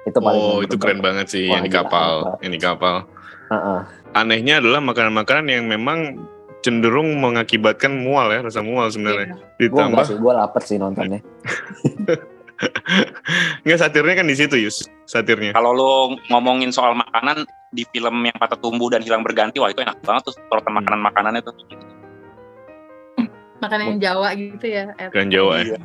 Itu paling Oh, itu keren banget sih Wah, yang di kapal, yang di kapal. Uh-uh. Anehnya adalah makanan-makanan yang memang cenderung mengakibatkan mual ya, rasa mual sebenarnya. Gue Ditambah gue lapar sih nontonnya. [LAUGHS] [LAUGHS] nggak satirnya kan di situ Yus, satirnya. Kalau lo ngomongin soal makanan di film yang patah tumbuh dan hilang berganti, wah itu enak banget tuh sorotan makanan-makanannya tuh. Makanan yang Jawa gitu ya. Kan Jawa ya. Iya.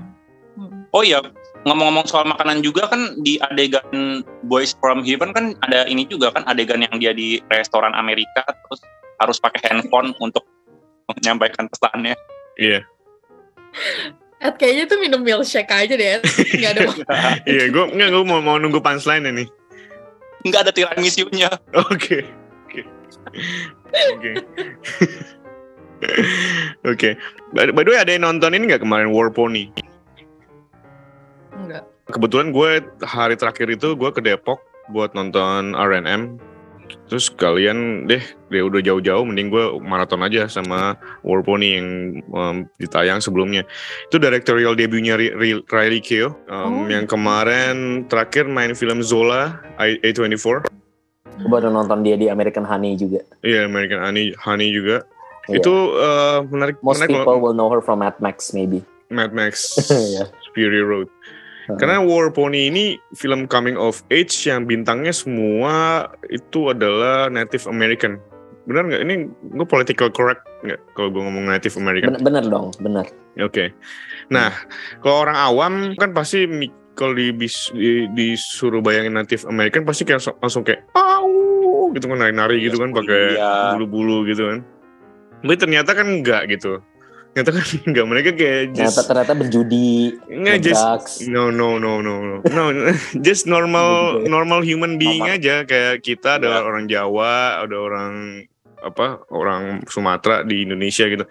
Hmm. Oh iya, ngomong-ngomong soal makanan juga kan di adegan Boys from Heaven kan ada ini juga kan adegan yang dia di restoran Amerika terus harus pakai handphone untuk [LAUGHS] menyampaikan pesannya. Iya, Ed kayaknya tuh minum milkshake aja deh. Ed. Nggak ada [LAUGHS] iya. Gue nggak gue mau mau nunggu punchline nih. Nggak ada tiramisunya. Oke, oke, oke, [LAUGHS] oke. By by the way, ada yang nonton ini nggak kemarin War Pony? Enggak. Kebetulan gue hari terakhir itu gue ke Depok buat nonton R&M. Terus kalian deh, dia udah jauh-jauh, mending gue maraton aja sama War Pony yang um, ditayang sebelumnya. Itu directorial debutnya Ri- Ri- Riley Keough, um, Oh. yang kemarin terakhir main film Zola A- A24. Gue baru nonton dia di American Honey juga. Iya, American Honey, Honey juga. Iya. Itu uh, menarik, Most menarik people will know her from Mad Max maybe. Mad Max [LAUGHS] Iya. Fury Road. Karena War Pony ini film coming of age yang bintangnya semua itu adalah Native American. Benar nggak? Ini gue political correct nggak kalau gue ngomong Native American? bener, bener dong, bener. Oke. Nah, kalau orang awam kan pasti kalau di, di- disuruh bayangin Native American pasti kayak langsung, langsung kayak au gitu kan nari-nari gitu kan pakai Iya. bulu-bulu gitu kan. Tapi ternyata kan enggak gitu. Ternyata kan [LAUGHS] enggak mereka kayak Ternyata just ternyata berjudi, Nggak, just no no no no no no [LAUGHS] just normal normal human being Normal. aja kayak kita ada Iya. orang Jawa ada orang apa orang Sumatera di Indonesia gitu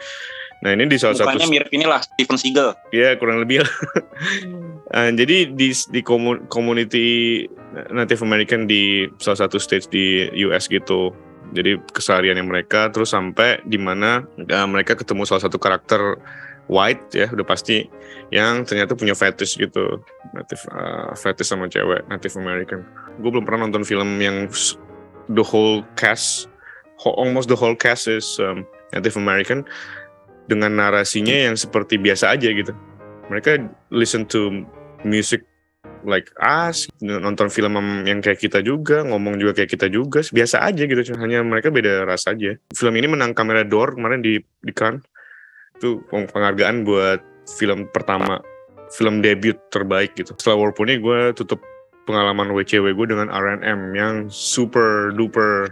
nah ini di salah satu Mukanya mirip inilah Steven Seagal. ya kurang lebih lah. [LAUGHS] Ah, jadi di di komu- community Native American di salah satu stage di US gitu jadi kesehariannya mereka terus sampai di mana ah, mereka ketemu salah satu karakter white ya udah pasti yang ternyata punya fetish gitu. Native ah, fetish sama cewek Native American. Gue belum pernah nonton film yang the whole cast almost the whole cast is um, Native American dengan narasinya yang seperti biasa aja gitu. Mereka listen to music like us nonton film yang kayak kita juga ngomong juga kayak kita juga biasa aja gitu hanya mereka beda ras aja. Film ini menang kamera d'or kemarin di di Cannes. Itu peng- penghargaan buat film pertama film debut terbaik gitu. Setelah War Pony gue tutup pengalaman WCW gue dengan R&M yang super duper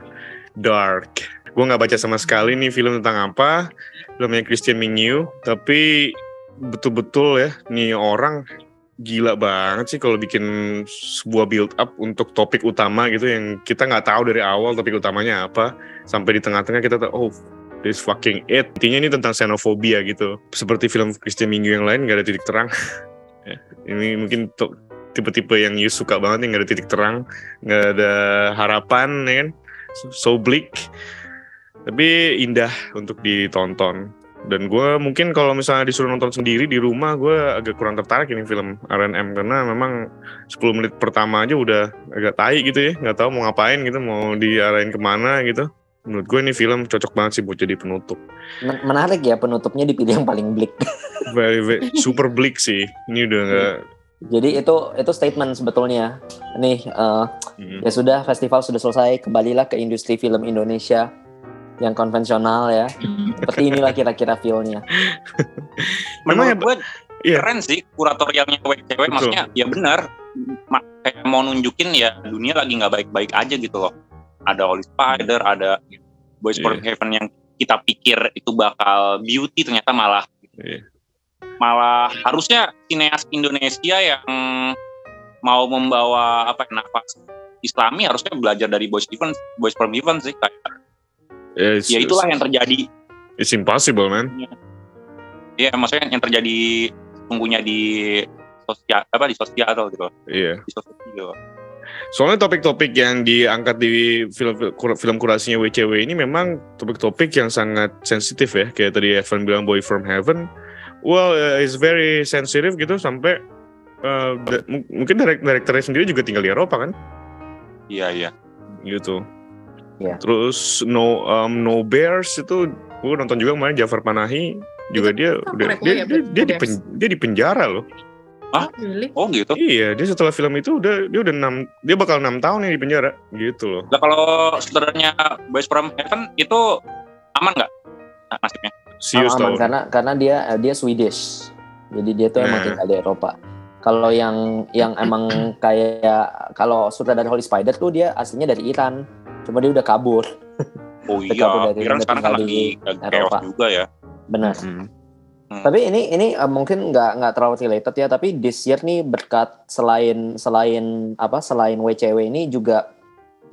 dark. Gue nggak baca sama sekali nih film tentang apa. Filmnya Christian Mingyu tapi betul-betul ya nih orang gila banget sih kalau bikin sebuah build up untuk topik utama gitu yang kita nggak tahu dari awal topik utamanya apa. Sampai di tengah-tengah kita tahu oh this fucking it. Intinya ini tentang xenofobia gitu. Seperti film Christian Minggu yang lain nggak ada titik terang. [LAUGHS] Ya, ini mungkin tipe-tipe yang you suka banget nih nggak ada titik terang nggak ada harapan ya kan? So, so bleak. Tapi indah untuk ditonton Dan gue mungkin kalau misalnya disuruh nonton sendiri di rumah, gue agak kurang tertarik ini film R&M karena memang 10 menit pertama aja udah agak tai gitu ya, nggak tahu mau ngapain gitu, mau diarahin ke mana gitu. Menurut gue ini film cocok banget sih buat jadi penutup. Men- Menarik ya penutupnya dipilih yang paling bleak. [LAUGHS] Very, very super bleak sih. Ini udah nggak. Jadi itu itu statement sebetulnya. Nih eh, Hmm. ya sudah festival sudah selesai, kembalilah ke industri film Indonesia yang konvensional ya. Seperti inilah kira-kira feel-nya. [LAUGHS] Memang ya, Menurut gue iya. keren sih kuratorialnya cewek-cewek. Betul. Maksudnya ya benar. Ma- kayak mau nunjukin ya dunia lagi nggak baik-baik aja gitu loh. Ada Holy Spider, ada Boys from Iya. Heaven yang kita pikir itu bakal beauty ternyata malah Iya. malah harusnya sineas Indonesia yang mau membawa apa ya, nafas Islami harusnya belajar dari Boys Heaven, Boys from Heaven sih kayak Yeah, it's, ya itulah yang terjadi It's impossible man. ya maksudnya yang terjadi sungguhnya di sosial apa di sosial atau gitu Iya. di sosial gitu. Soalnya topik-topik yang diangkat di film film kurasinya WCW ini memang topik-topik yang sangat sensitif ya. Kayak tadi Evan bilang Boy from Heaven. Well, uh, it's very sensitive gitu sampai uh, mungkin direkturnya sendiri juga tinggal di Eropa kan, iya iya gitu. Iya. Terus No um, No Bears itu gue nonton juga kemarin Jafar Panahi juga dia udah dia, ya, dia, dia di pen- dia di penjara loh. Oh, really? oh gitu Iya, dia setelah film itu udah dia udah enam dia bakal enam tahun nih di penjara gitu loh. nah kalau saudaranya Boys from Heaven itu aman nggak nah, nasibnya Sius Aman, karena karena dia dia Swedish. Jadi dia tuh emang Nah. tinggal di Eropa. Kalau yang yang emang kayak kalau sutradara Holy Spider tuh dia aslinya dari Iran. Cuma dia udah kabur. [LAUGHS] oh iya dari- Iran udah sekarang kan lagi chaos juga ya Benar. Hmm. Tapi ini ini eh, mungkin nggak nggak terlalu related ya, tapi this year nih berkat selain selain apa selain WCW ini juga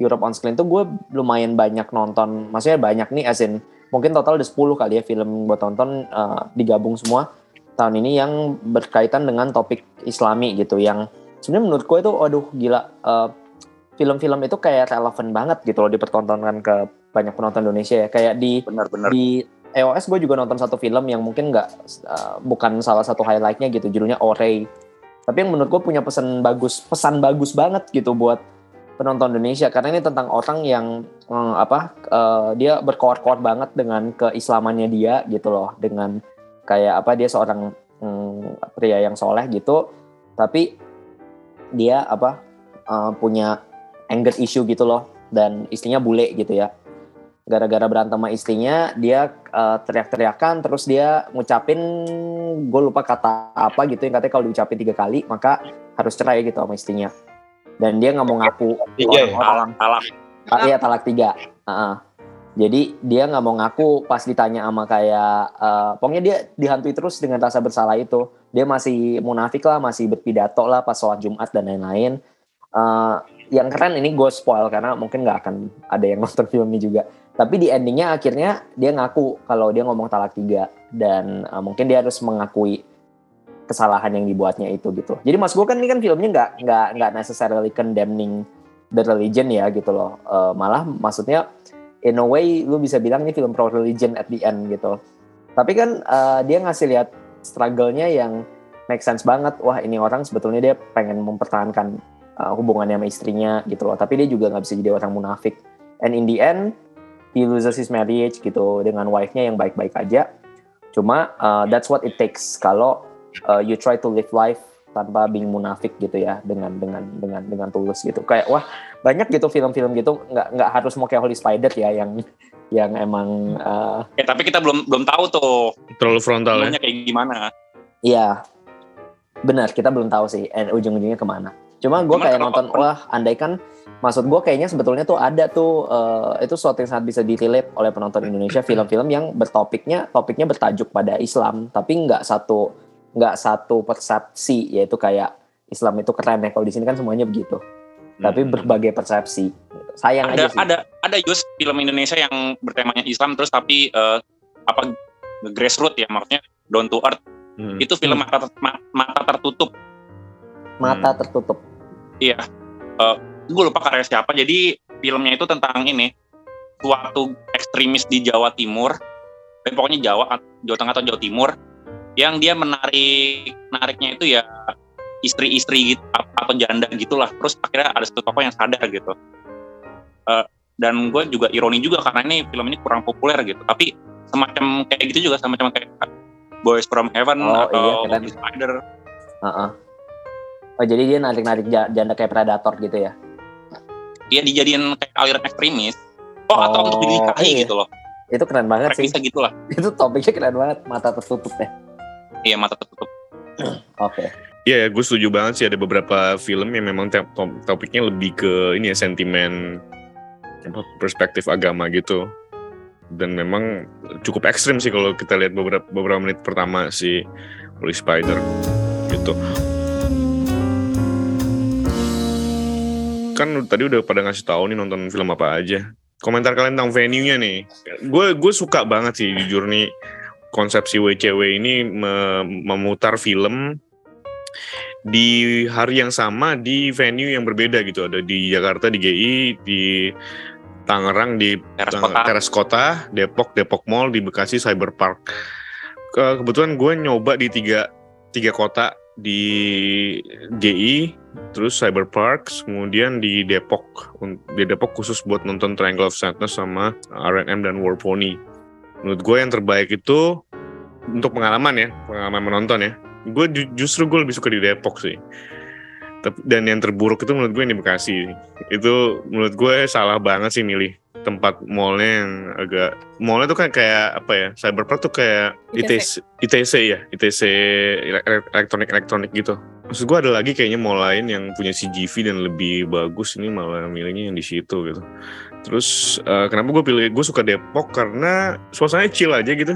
Europe on Screen tuh gue lumayan banyak nonton, maksudnya banyak nih as in mungkin total ada 10 kali ya film gue tonton eh, digabung semua tahun ini yang berkaitan dengan topik Islami gitu yang sebenarnya menurut gue itu aduh gila eh, film-film itu kayak relevan banget gitu loh dipertontonkan ke banyak penonton Indonesia ya. Kayak di benar-benar di EOS gue juga nonton satu film yang mungkin nggak uh, bukan salah satu highlightnya gitu judulnya Orey tapi yang menurut gue punya pesan bagus pesan bagus banget gitu buat penonton Indonesia. Karena ini tentang orang yang eh, apa eh, dia berkoar-koar banget dengan keislamannya dia gitu loh. Dengan kayak apa dia seorang mm, pria yang soleh gitu. Tapi dia apa eh, punya anger issue gitu loh dan istrinya bule gitu ya gara-gara berantem sama istrinya dia eh, teriak-teriakan terus dia ngucapin gue lupa kata apa gitu yang katanya kalau diucapin tiga kali maka harus cerai gitu sama istrinya dan dia nggak mau ngaku Tiga ya? orang-orang talak Ah, iya talak tiga. Heeh. Jadi dia nggak mau ngaku pas ditanya sama kayak, eh, pokoknya dia dihantui terus dengan rasa bersalah itu. Dia masih munafik lah, masih berpidato lah pas sholat Jumat dan lain-lain. Eh, yang keren ini gue spoil karena mungkin nggak akan ada yang [LAUGHS] nonton film ini juga. Tapi di endingnya akhirnya dia ngaku kalau dia ngomong talak tiga dan eh, mungkin dia harus mengakui kesalahan yang dibuatnya itu gitu. Jadi mas gue kan ini kan filmnya nggak nggak nggak necessarily condemning the religion ya gitu loh. Eh, malah maksudnya in a way lu bisa bilang ini film pro religion at the end gitu. Tapi kan eh, dia ngasih lihat struggle-nya yang make sense banget. Wah ini orang sebetulnya dia pengen mempertahankan eh, hubungannya sama istrinya gitu loh. Tapi dia juga nggak bisa jadi orang munafik. And in the end he loses his marriage gitu dengan wife-nya yang baik-baik aja. Cuma eh, that's what it takes kalau eh, you try to live life tanpa being munafik gitu ya dengan dengan dengan dengan tulus gitu kayak wah banyak gitu film-film gitu nggak nggak harus mau kayak Holy Spider ya yang yang emang eh, eh tapi kita belum belum tahu tuh Terlalu frontal ya. kayak gimana ya benar kita belum tahu sih and ujung-ujungnya ke mana cuma gue kayak nonton wah andai kan maksud gue kayaknya sebetulnya tuh ada tuh eh, itu suatu yang sangat bisa direlate oleh penonton Indonesia [LAUGHS] film-film yang bertopiknya topiknya bertajuk pada Islam tapi nggak satu nggak satu persepsi yaitu kayak Islam itu keren ya kalau di sini kan semuanya begitu. Tapi Hmm. berbagai persepsi. Sayang ada aja sih. ada ada Yus film Indonesia yang bertemanya Islam terus tapi eh, apa grassroots ya maksudnya down to earth. Hmm. itu film mata, ma- mata tertutup. Mata Hmm. tertutup iya. Eh, gue lupa karya siapa jadi filmnya itu tentang ini. Suatu ekstremis di Jawa Timur tapi pokoknya Jawa Jawa Tengah atau Jawa Timur yang dia menarik nariknya itu ya istri-istri gitu atau janda gitulah. Terus akhirnya ada satu tokoh yang sadar gitu. Uh, dan gue juga ironi juga karena ini film ini kurang populer gitu. Tapi semacam kayak gitu juga semacam kayak Boys from Heaven Oh, atau iya, keren. Movie Spider. Heeh. Oh jadi dia narik-narik ja- janda kayak predator gitu ya? dia dijadiin kayak aliran ekstremis oh, atau Oh, untuk dinikahi iya. gitu loh Itu keren banget sih. bisa gitu lah Itu topiknya keren banget, mata tertutup ya. iya mata tertutup Oke. Iya, ya, gue setuju banget sih ada beberapa film yang memang topiknya lebih ke ini ya sentimen perspektif agama gitu. Dan memang cukup ekstrim sih kalau kita lihat beberapa beberapa menit pertama si Holy Spider gitu. Kan tadi udah pada ngasih tahu nih nonton film apa aja. Komentar kalian tentang venue-nya nih. Gue gue suka banget sih jujur nih konsepsi WCW ini me- memutar film di hari yang sama di venue yang berbeda gitu ada di Jakarta di GI di Tangerang di teras kota Teras Kota Depok Depok Mall di Bekasi Cyber Park Ke- kebetulan gue nyoba di tiga tiga kota di GI terus Cyber Park kemudian di Depok di Depok khusus buat nonton Triangle of Sadness sama R&M dan War Pony. Menurut gue yang terbaik itu untuk pengalaman ya pengalaman menonton ya gue ju- justru gue lebih suka di Depok sih. Dan yang terburuk itu menurut gue yang di Bekasi itu menurut gue salah banget sih milih tempat mallnya yang agak mallnya tuh kan kayak apa ya Cyberpark tuh kayak ITC, ITC ya ITC ele- elektronik elektronik gitu. Maksud gue ada lagi kayaknya mall lain yang punya CGV dan lebih bagus ini malah milihnya yang di situ gitu. Terus eh, kenapa gue pilih gue suka Depok karena suasananya chill aja gitu.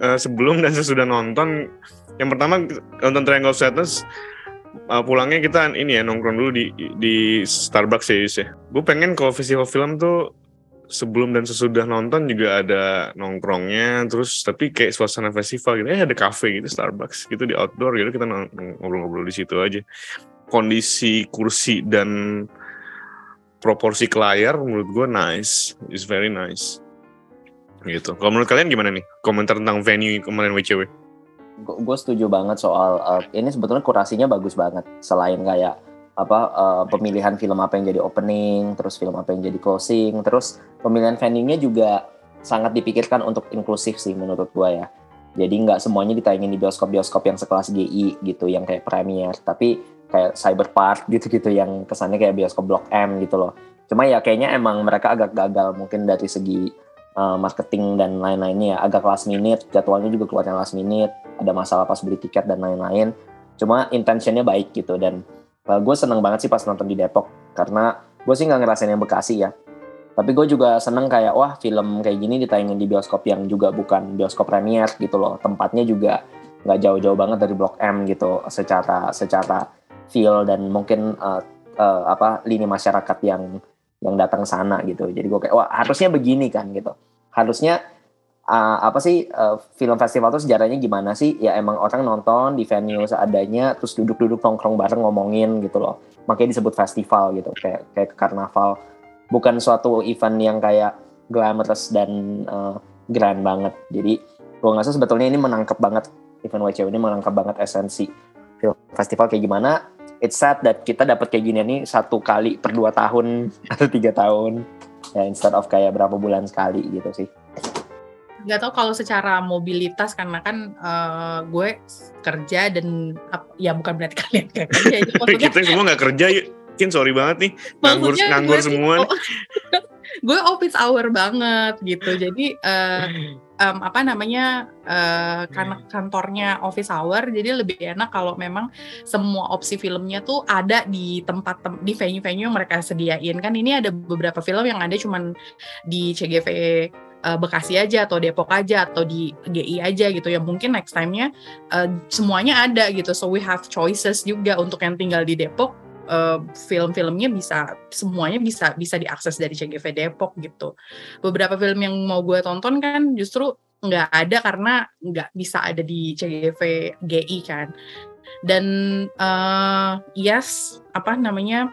Eh, sebelum dan sesudah nonton yang pertama nonton Triangle of Sadness uh, pulangnya kita ini ya nongkrong dulu di di Starbucks ya Yus ya. Gue pengen kalau festival film tuh sebelum dan sesudah nonton juga ada nongkrongnya terus tapi kayak suasana festival gitu. Eh ada cafe gitu Starbucks gitu di outdoor gitu kita ngobrol-ngobrol di situ aja. Kondisi kursi dan proporsi ke layar menurut gue nice is very nice. Gitu. Kalau menurut kalian gimana nih? Komentar tentang venue kemarin WCW Gue setuju banget soal uh, ini sebetulnya kurasinya bagus banget. Selain kayak apa uh, pemilihan film apa yang jadi opening, terus film apa yang jadi closing, terus pemilihan venue-nya juga sangat dipikirkan untuk inklusif sih menurut gue ya. Jadi nggak semuanya ditayangin di bioskop-bioskop yang sekelas GI gitu, yang kayak premier, tapi kayak Cyberpark gitu-gitu yang kesannya kayak bioskop Blok M gitu loh. Cuma ya kayaknya emang mereka agak gagal mungkin dari segi uh, marketing dan lain-lainnya ya. agak last minute, jadwalnya juga keluarnya last minute, ada masalah pas beli tiket dan lain-lain. Cuma intentionnya baik gitu dan gue seneng banget sih pas nonton di Depok karena gue sih nggak ngerasain yang Bekasi ya. Tapi gue juga seneng kayak wah film kayak gini ditayangin di bioskop yang juga bukan bioskop premier gitu loh. Tempatnya juga nggak jauh-jauh banget dari Blok M gitu secara secara feel dan mungkin uh, uh, apa lini masyarakat yang yang datang sana gitu. Jadi gue kayak wah harusnya begini kan gitu. Harusnya uh, apa sih uh, film festival tuh sejarahnya gimana sih? Ya emang orang nonton di venue seadanya, terus duduk-duduk nongkrong bareng ngomongin gitu loh. Makanya disebut festival gitu, kayak kayak karnaval. Bukan suatu event yang kayak glamorous dan uh, grand banget. Jadi gue nggak sebetulnya ini menangkap banget event WCW ini menangkap banget esensi film festival kayak gimana. It's sad that kita dapat kayak gini nih satu kali per dua tahun [LAUGHS] atau tiga tahun ya instead of kayak berapa bulan sekali gitu sih. Nggak tahu kalau secara mobilitas karena kan eh, gue kerja dan ya bukan berarti [LAUGHS] kalian nggak kerja itu [LAUGHS] maksudnya kita semua nggak kerja yuk. Kin sorry banget nih. Nganggur maksudnya nganggur gue semua. oh, [LAUGHS] gue office hour banget gitu. Jadi eh, em, apa namanya eh, karena kantornya office hour jadi lebih enak kalau memang semua opsi filmnya tuh ada di tempat tem- di venue-venue yang mereka sediain. Kan ini ada beberapa film yang ada cuman di CGV eh, Bekasi aja atau Depok aja atau di GI aja gitu ya. Mungkin next time-nya eh, semuanya ada gitu. So we have choices juga untuk yang tinggal di Depok. Eh, film-filmnya bisa semuanya bisa bisa diakses dari CGV Depok gitu. Beberapa film yang mau gue tonton kan justru nggak ada karena nggak bisa ada di CGV GI kan. Dan eh yes apa namanya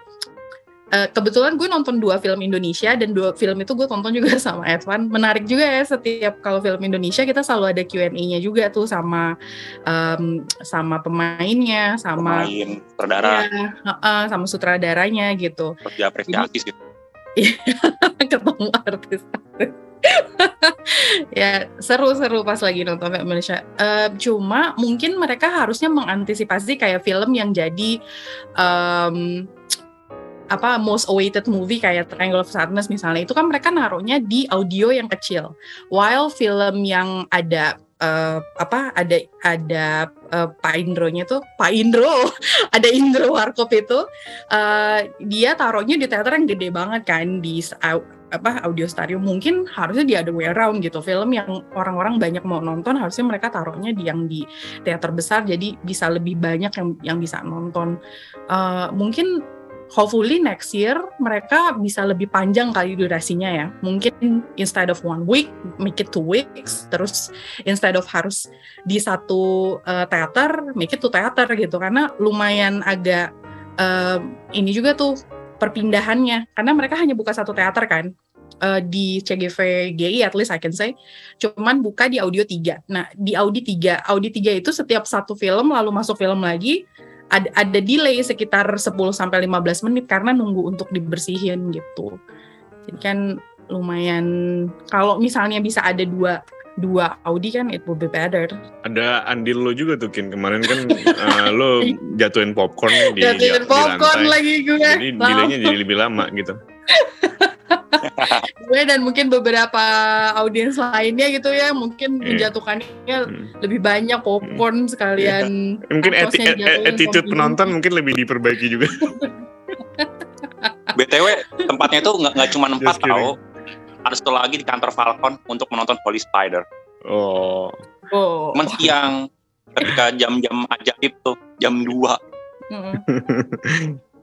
eh, kebetulan gue nonton dua film Indonesia dan dua film itu gue tonton juga [LAUGHS] sama Edvan. Menarik juga ya setiap kalau film Indonesia kita selalu ada Q&A-nya juga tuh sama em, sama pemainnya, sama Pemain, sutradara, ya, heeh, sama sutradaranya gitu. terus diapresiasi sih. [LAUGHS] ketemu artis [LAUGHS] ya seru-seru pas lagi nonton film Indonesia. Eh, cuma mungkin mereka harusnya mengantisipasi kayak film yang jadi em, apa most awaited movie kayak Triangle of Sadness misalnya itu kan mereka naruhnya di audio yang kecil. While film yang ada eh, apa ada ada eh, Pak Indronya tuh Pak Indro [LAUGHS] ada Indro Warkop itu eh, dia taruhnya di teater yang gede banget kan di apa audio stereo mungkin harusnya di other way around gitu. Film yang orang-orang banyak mau nonton harusnya mereka taruhnya di yang di teater besar. Jadi bisa lebih banyak yang yang bisa nonton. Eh, mungkin hopefully next year mereka bisa lebih panjang kali durasinya ya. Mungkin instead of one week make it two weeks. Terus instead of harus di satu eh, teater make it two teater gitu. Karena lumayan agak eh, ini juga tuh perpindahannya. Karena mereka hanya buka satu teater kan eh, di CGV GI at least I can say. Cuman buka di audio 3 nah di Audi 3 Audi 3 itu setiap satu film lalu masuk film lagi ada, ada delay sekitar 10 sampai 15 menit karena nunggu untuk dibersihin gitu. Jadi kan lumayan kalau misalnya bisa ada dua dua Audi kan it would be better. Ada andil lo juga tuh Kin. Kemarin kan [LAUGHS] eh, lo jatuhin popcorn di, Jatuhin di popcorn lantai. lagi gue. Jadi delaynya jadi lebih lama gitu. [LAUGHS] gue dan mungkin beberapa audiens lainnya gitu ya mungkin Iya. menjatuhkannya Hmm. lebih banyak popcorn sekalian Mungkin ati- Atosnya a- dijatuhin attitude penonton mungkin lebih diperbaiki juga. [LAUGHS] BTW tempatnya itu nggak nggak cuma empat tau. Ada satu lagi di kantor Falcon untuk menonton Holy Spider. Oh, oh. Cuman siang ketika jam-jam ajaib tuh jam 2 Mm-mm.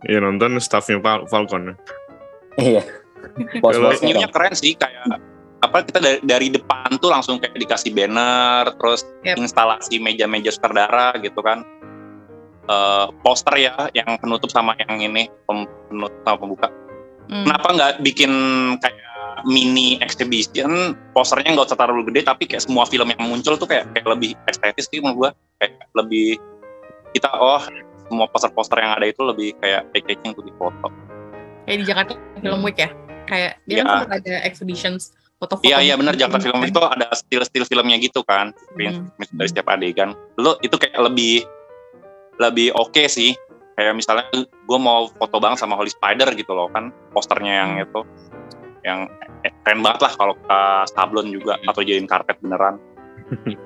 ya nonton staffnya Fal- Falcon. Iya. Venue-nya dong. keren sih kayak apa kita dari, dari depan tuh langsung kayak dikasih banner terus Yep. instalasi meja-meja sutradara gitu kan Eh, poster ya yang penutup sama yang ini pem- penutup sama pembuka Mm. kenapa nggak bikin kayak mini exhibition posternya nggak usah terlalu gede tapi kayak semua film yang muncul tuh kayak kayak lebih estetis sih menurut gua kayak lebih kita oh semua poster-poster yang ada itu lebih kayak eye-catching untuk difoto kayak di Jakarta Film Week ya kayak dia Iya. kan sempat ada exhibitions foto-foto Iya iya gitu benar Jakarta Film kan. itu ada still-still filmnya gitu kan Hmm. dari setiap adegan. Lu itu kayak lebih lebih oke sih. Kayak misalnya gue mau foto banget sama Holy Spider gitu loh kan posternya yang Hmm. itu yang eh, keren banget lah kalau ke sablon juga atau jadiin karpet beneran. [LAUGHS]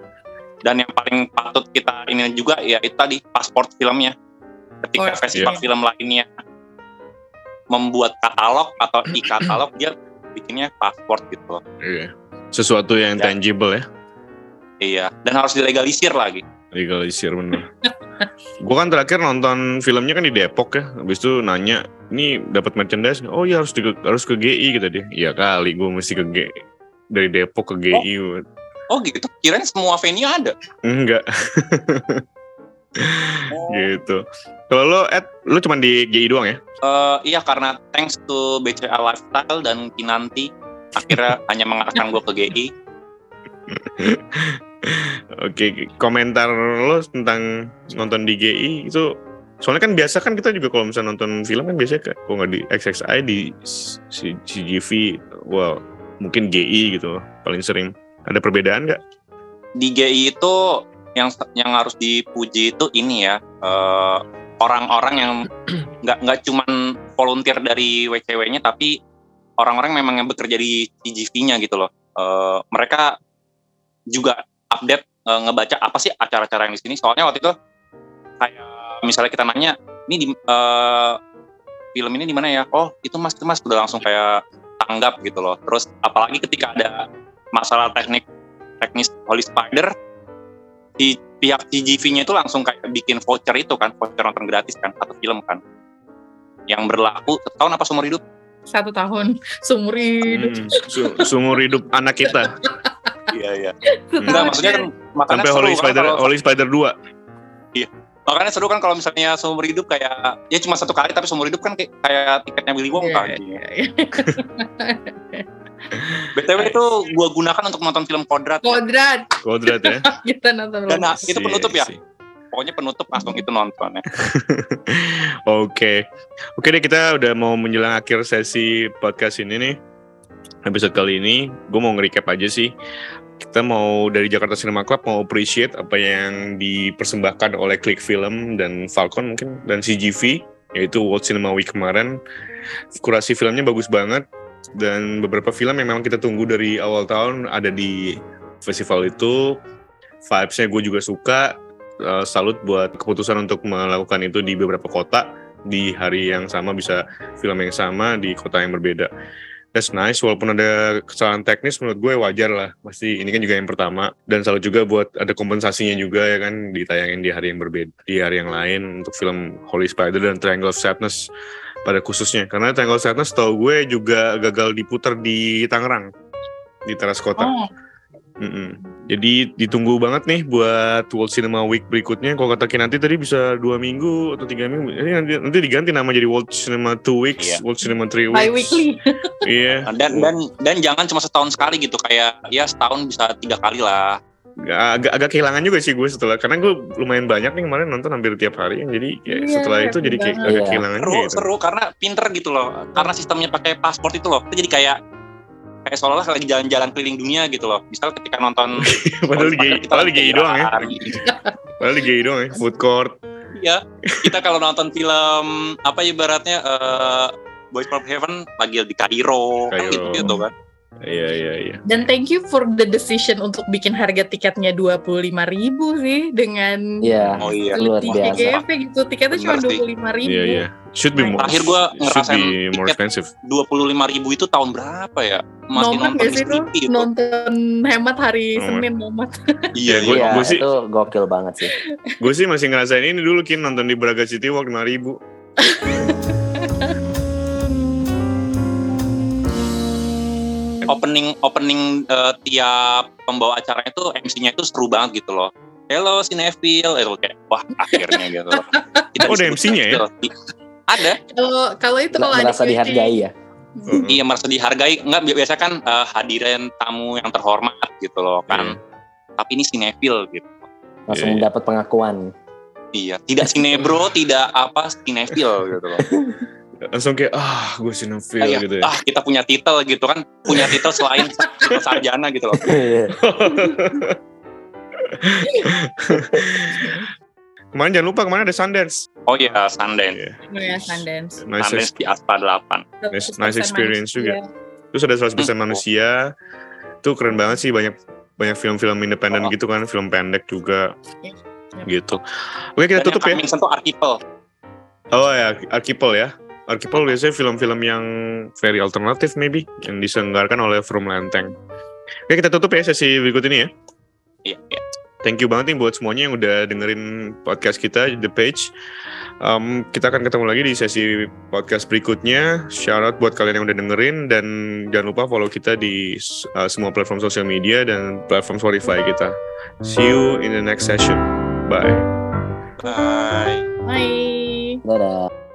Dan yang paling patut kita ini juga ya itu tadi pasport filmnya. Ketika Oh, festival iya. film lainnya membuat katalog atau [CLEARS THROAT] di katalog dia bikinnya pasport gitu loh. Iya. Sesuatu yang Ya. tangible ya. Iya, dan harus dilegalisir lagi. Legalisir bener. gue kan terakhir nonton filmnya kan di Depok ya. Habis itu nanya, ini dapat merchandise? nggak?" Oh iya harus di, harus ke GI kata dia. Iya kali gue mesti ke GI. Dari Depok ke GI. Oh gitu, kirain semua venue ada. Enggak Oh. [LAUGHS] [LAUGHS] gitu. Kalau lo Ed, lo cuma di GI doang ya? Eh, iya karena thanks to BCA Lifestyle dan Kinanti akhirnya [LAUGHS] hanya mengarahkan gue ke GI. [LAUGHS] Oke, komentar lo tentang nonton di GI itu soalnya kan biasa kan kita juga kalau misalnya nonton film kan biasanya kayak kalau nggak di XXI di CGV, well mungkin GI gitu paling sering. Ada perbedaan nggak? Di GI itu yang yang harus dipuji itu ini ya eh, orang-orang yang [CLEARS THROAT] nggak nggak cuman volunteer dari WCW-nya tapi orang-orang memang yang bekerja di CGV-nya gitu loh. Eh, mereka juga update eh, ngebaca apa sih acara-acara yang di sini. Soalnya waktu itu kayak misalnya kita nanya, ini di eh, film ini di mana ya? Oh itu mas itu mas udah langsung kayak tanggap gitu loh. Terus apalagi ketika ada masalah teknik teknis Holy Spider, di pihak CGV-nya itu langsung kayak bikin voucher itu kan, voucher nonton gratis kan, atau film kan, yang berlaku setahun apa seumur hidup? satu tahun [LAUGHS] seumur hidup Hmm, su- seumur hidup anak kita [LAUGHS] Iya iya. Enggak maksudnya ya. kan makanya sampai seru Holy kan Spider kalau- Holy Spider 2. Makanya seru kan kalau misalnya seumur hidup kayak ya cuma satu kali tapi seumur hidup kan kayak, kayak tiketnya Willy Wonka. Iya, gitu. iya, iya. [LAUGHS] BTW itu gua gunakan untuk nonton film Kodrat. Kodrat Kodrat ya. [LAUGHS] kita nonton Dan nah, itu penutup ya. Si-. Pokoknya penutup langsung itu nonton ya. [LAUGHS] Oke. Oke deh kita udah mau menjelang akhir sesi podcast ini nih. Episode kali ini gue mau nge-recap aja sih. Kita mau dari Jakarta Cinema Club mau appreciate apa yang dipersembahkan oleh Click Film dan Falcon mungkin dan CGV yaitu World Cinema Week kemarin. Kurasi filmnya bagus banget dan beberapa film yang memang kita tunggu dari awal tahun ada di festival itu. Vibes-nya gue juga suka. Eh, salut buat keputusan untuk melakukan itu di beberapa kota di hari yang sama bisa film yang sama di kota yang berbeda. That's nice, walaupun ada kesalahan teknis menurut gue wajar lah. Pasti ini kan juga yang pertama. Dan salut juga buat ada kompensasinya juga ya kan ditayangin di hari yang berbeda, di hari yang lain untuk film Holy Spider dan Triangle of Sadness pada khususnya. Karena Triangle of Sadness tau gue juga gagal diputar di Tangerang, di teras kota. Oh, Mm-mm. Jadi ditunggu banget nih buat World Cinema Week berikutnya. Kalau kata nanti tadi bisa dua minggu atau tiga minggu. Ini nanti, nanti diganti nama jadi World Cinema Two Weeks, Iya. World Cinema Three Weeks. bi-weekly. Iya. Dan dan dan jangan cuma setahun sekali gitu kayak ya setahun bisa tiga kali lah. Agak, agak kehilangan juga sih gue setelah karena gue lumayan banyak nih kemarin nonton hampir tiap hari. Jadi ya, Iya, setelah itu jadi kayak agak kehilangan Seru gitu. seru karena pinter gitu loh. Karena sistemnya pakai paspor itu loh. Kita jadi kayak kayak seolah-olah lagi jalan-jalan keliling dunia gitu loh. Misal ketika nonton [LAUGHS] padahal di padahal di lagi GI doang ya. Padahal di GI doang ya. Food court. Iya, kita kalau nonton film apa ibaratnya eh Boys from Heaven lagi di Kairo, kan Kairo. gitu, gitu kan. Iya iya iya. Dan thank you for the decision untuk bikin harga tiketnya 25.000 ribu sih dengan Iya. Oh iya. Luar di biasa. GGV gitu. Tiketnya cuma Bener sih. 25.000 ribu. Iya iya. Should be more. Terakhir gua ngerasain more tiket expensive. Dua puluh lima ribu itu tahun berapa ya? Masih Nomat nonton gak sih? TV itu. Nonton hemat hari Nomat. Senin nomat. [LAUGHS] Iya, Gue Iya, gue sih itu gokil banget sih. gue sih masih ngerasain ini dulu kin nonton di Braga City Walk 5000 [LAUGHS] Opening opening eh, tiap pembawa acara itu MC-nya itu seru banget gitu loh. Hello Cinefil, itu kayak wah akhirnya [LAUGHS] gitu. loh. Kita Oh, ada MC-nya ya? Ada, Kalau kalau itu kalau Merasa adik dihargai ya. Heeh. iya merasa dihargai. Enggak biasa kan eh, hadirin tamu yang terhormat gitu loh kan. Tapi ini Cinefil gitu. Iya, Langsung iya. dapat pengakuan. Iya, tidak sinebro, tidak apa Cinefil gitu loh. [LAUGHS] langsung kayak ah gue sinofil Kayak, gitu ya ah kita punya titel gitu kan, punya titel selain [LAUGHS] sarjana gitu loh. [LAUGHS] kemarin jangan lupa kemarin ada Sundance Oh iya, Sundance. Iya. ya Sundance. nice, Sundance di Aspa 8. Nice- 100% nice experience juga. manusia. terus ada 100% Hmm. manusia itu keren banget sih banyak banyak film-film independen Oh. gitu kan film pendek juga Iya. gitu oke kita Dan tutup ya tuh Archipel. oh ya Archipel ya Archipel biasanya film-film yang very alternatif maybe yang diselenggarakan oleh From Lenteng oke kita tutup ya sesi berikut ini ya Iya, iya. Thank you banget nih buat semuanya yang udah dengerin podcast kita The Page. Um, kita akan ketemu lagi di sesi podcast berikutnya. Shout out buat kalian yang udah dengerin dan jangan lupa follow kita di uh, semua platform sosial media dan platform Spotify kita. See you in the next session. Bye. Bye. Bye. Dadah.